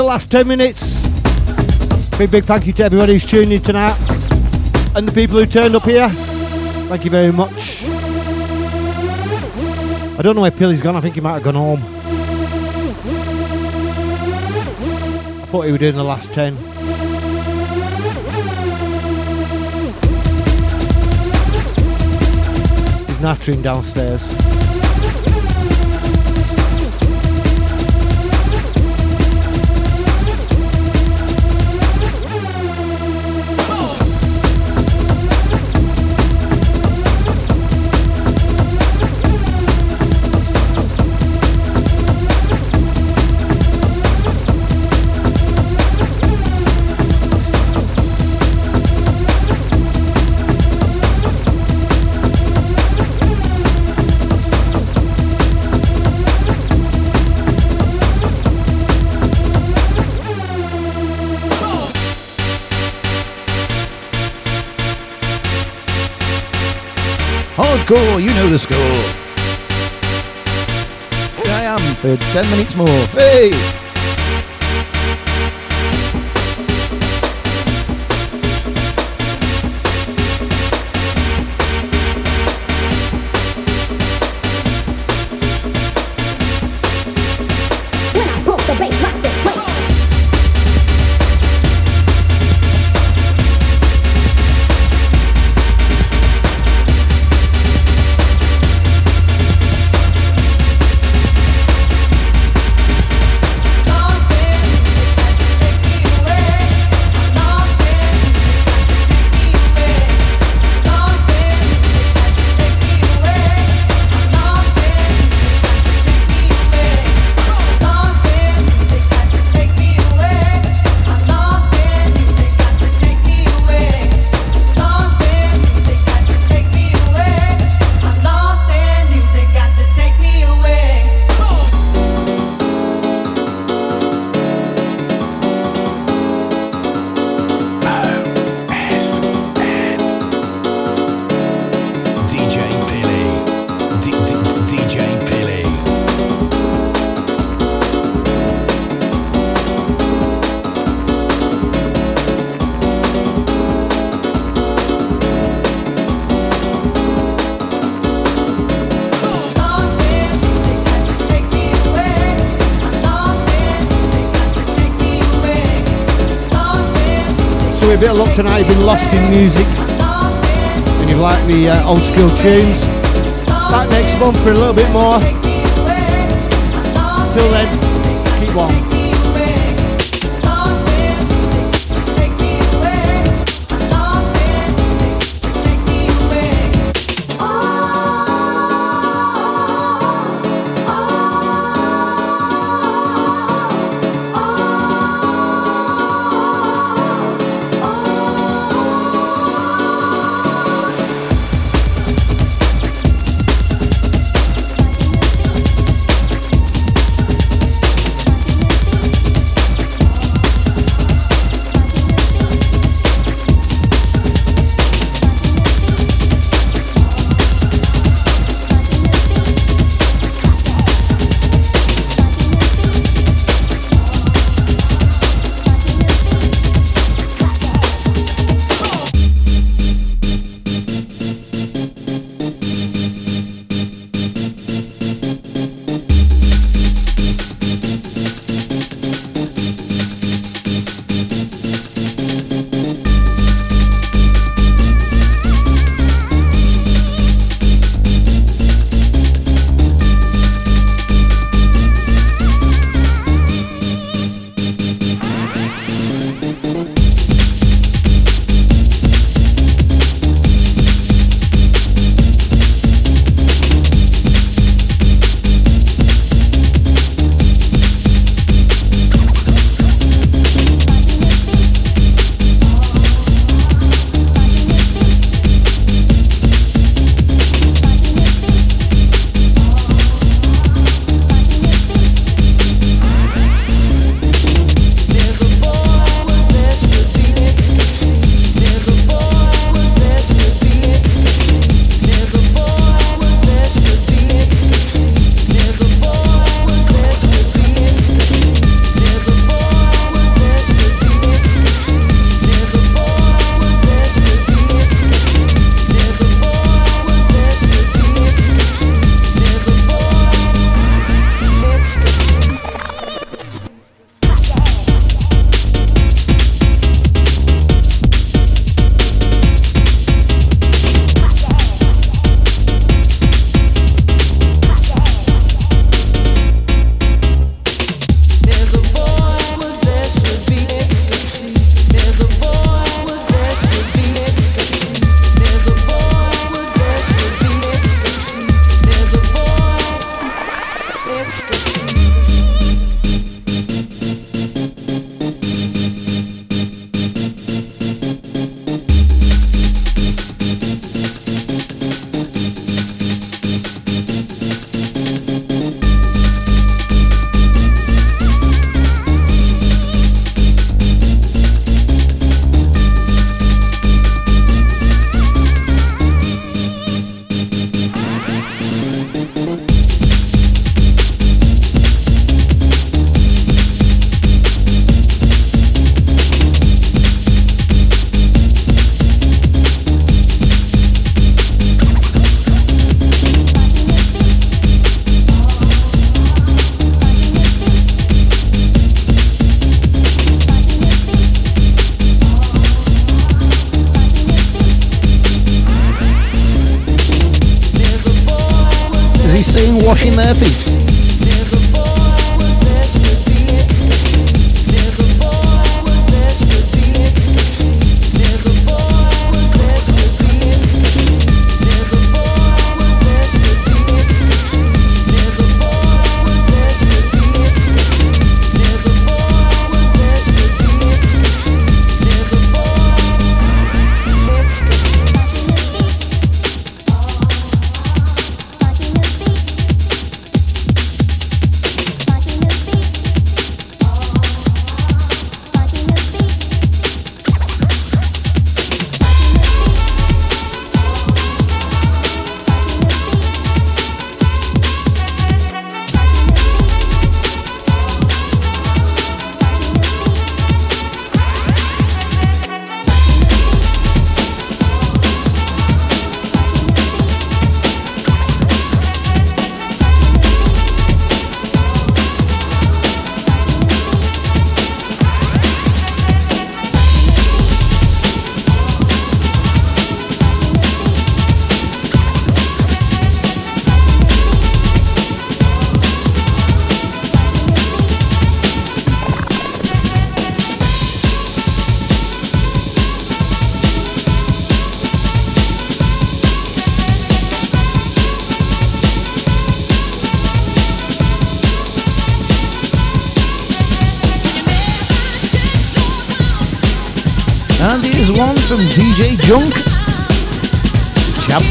the last 10 minutes. Big, big thank you to everybody who's tuned in tonight and the people who turned up here. Thank you very much. I don't know where Pilly's gone. I think he might have gone home. I thought he would in the last 10. He's nattering downstairs. Hardcore, you know the score. Here I am for 10 minutes more. Hey! A bit of luck tonight, you've been lost in music and you've liked the uh, old school tunes. Back next month for a little bit more. Till then, keep on. He washing their feet?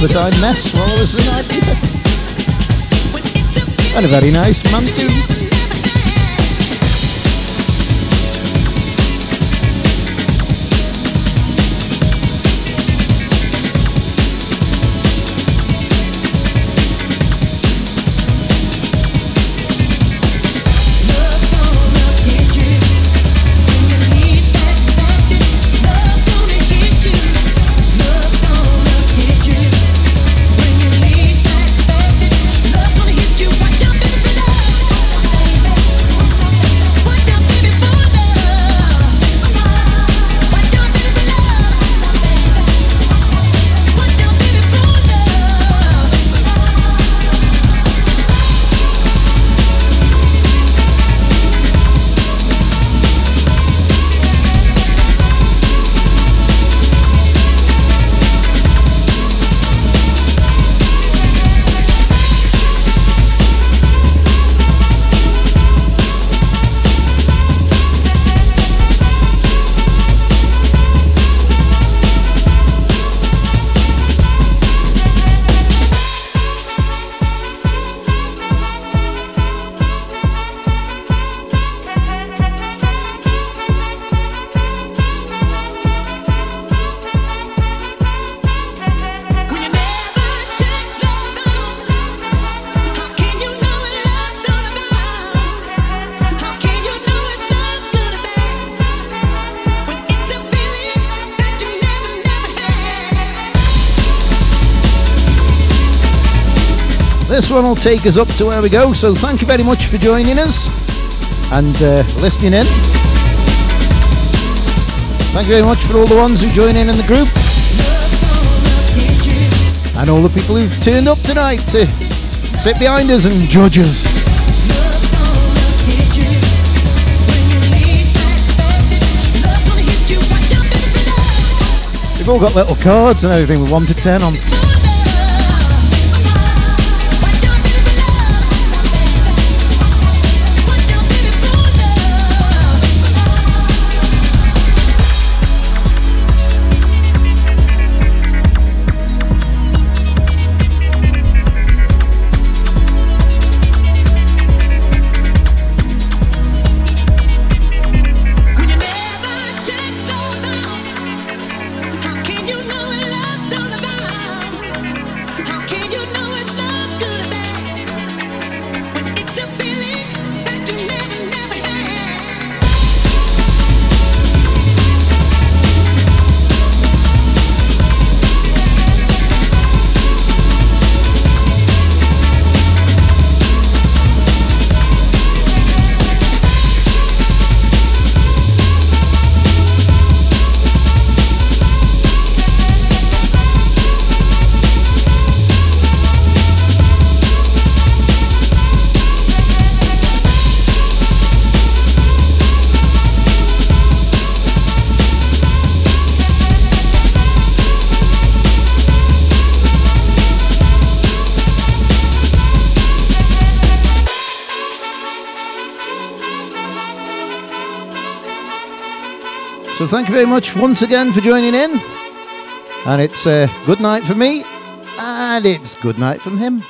That I met while I was in Ibiza. And a very nice man too. Will take us up to where we go, so thank you very much for joining us and uh, listening in. Thank you very much for all the ones who join in in the group and all the people who've turned up tonight to sit behind us and judge us. We've all got little cards and everything with 1 to 10 on. Thank you very much once again for joining in. And it's uh, good night for me, and it's good night from him.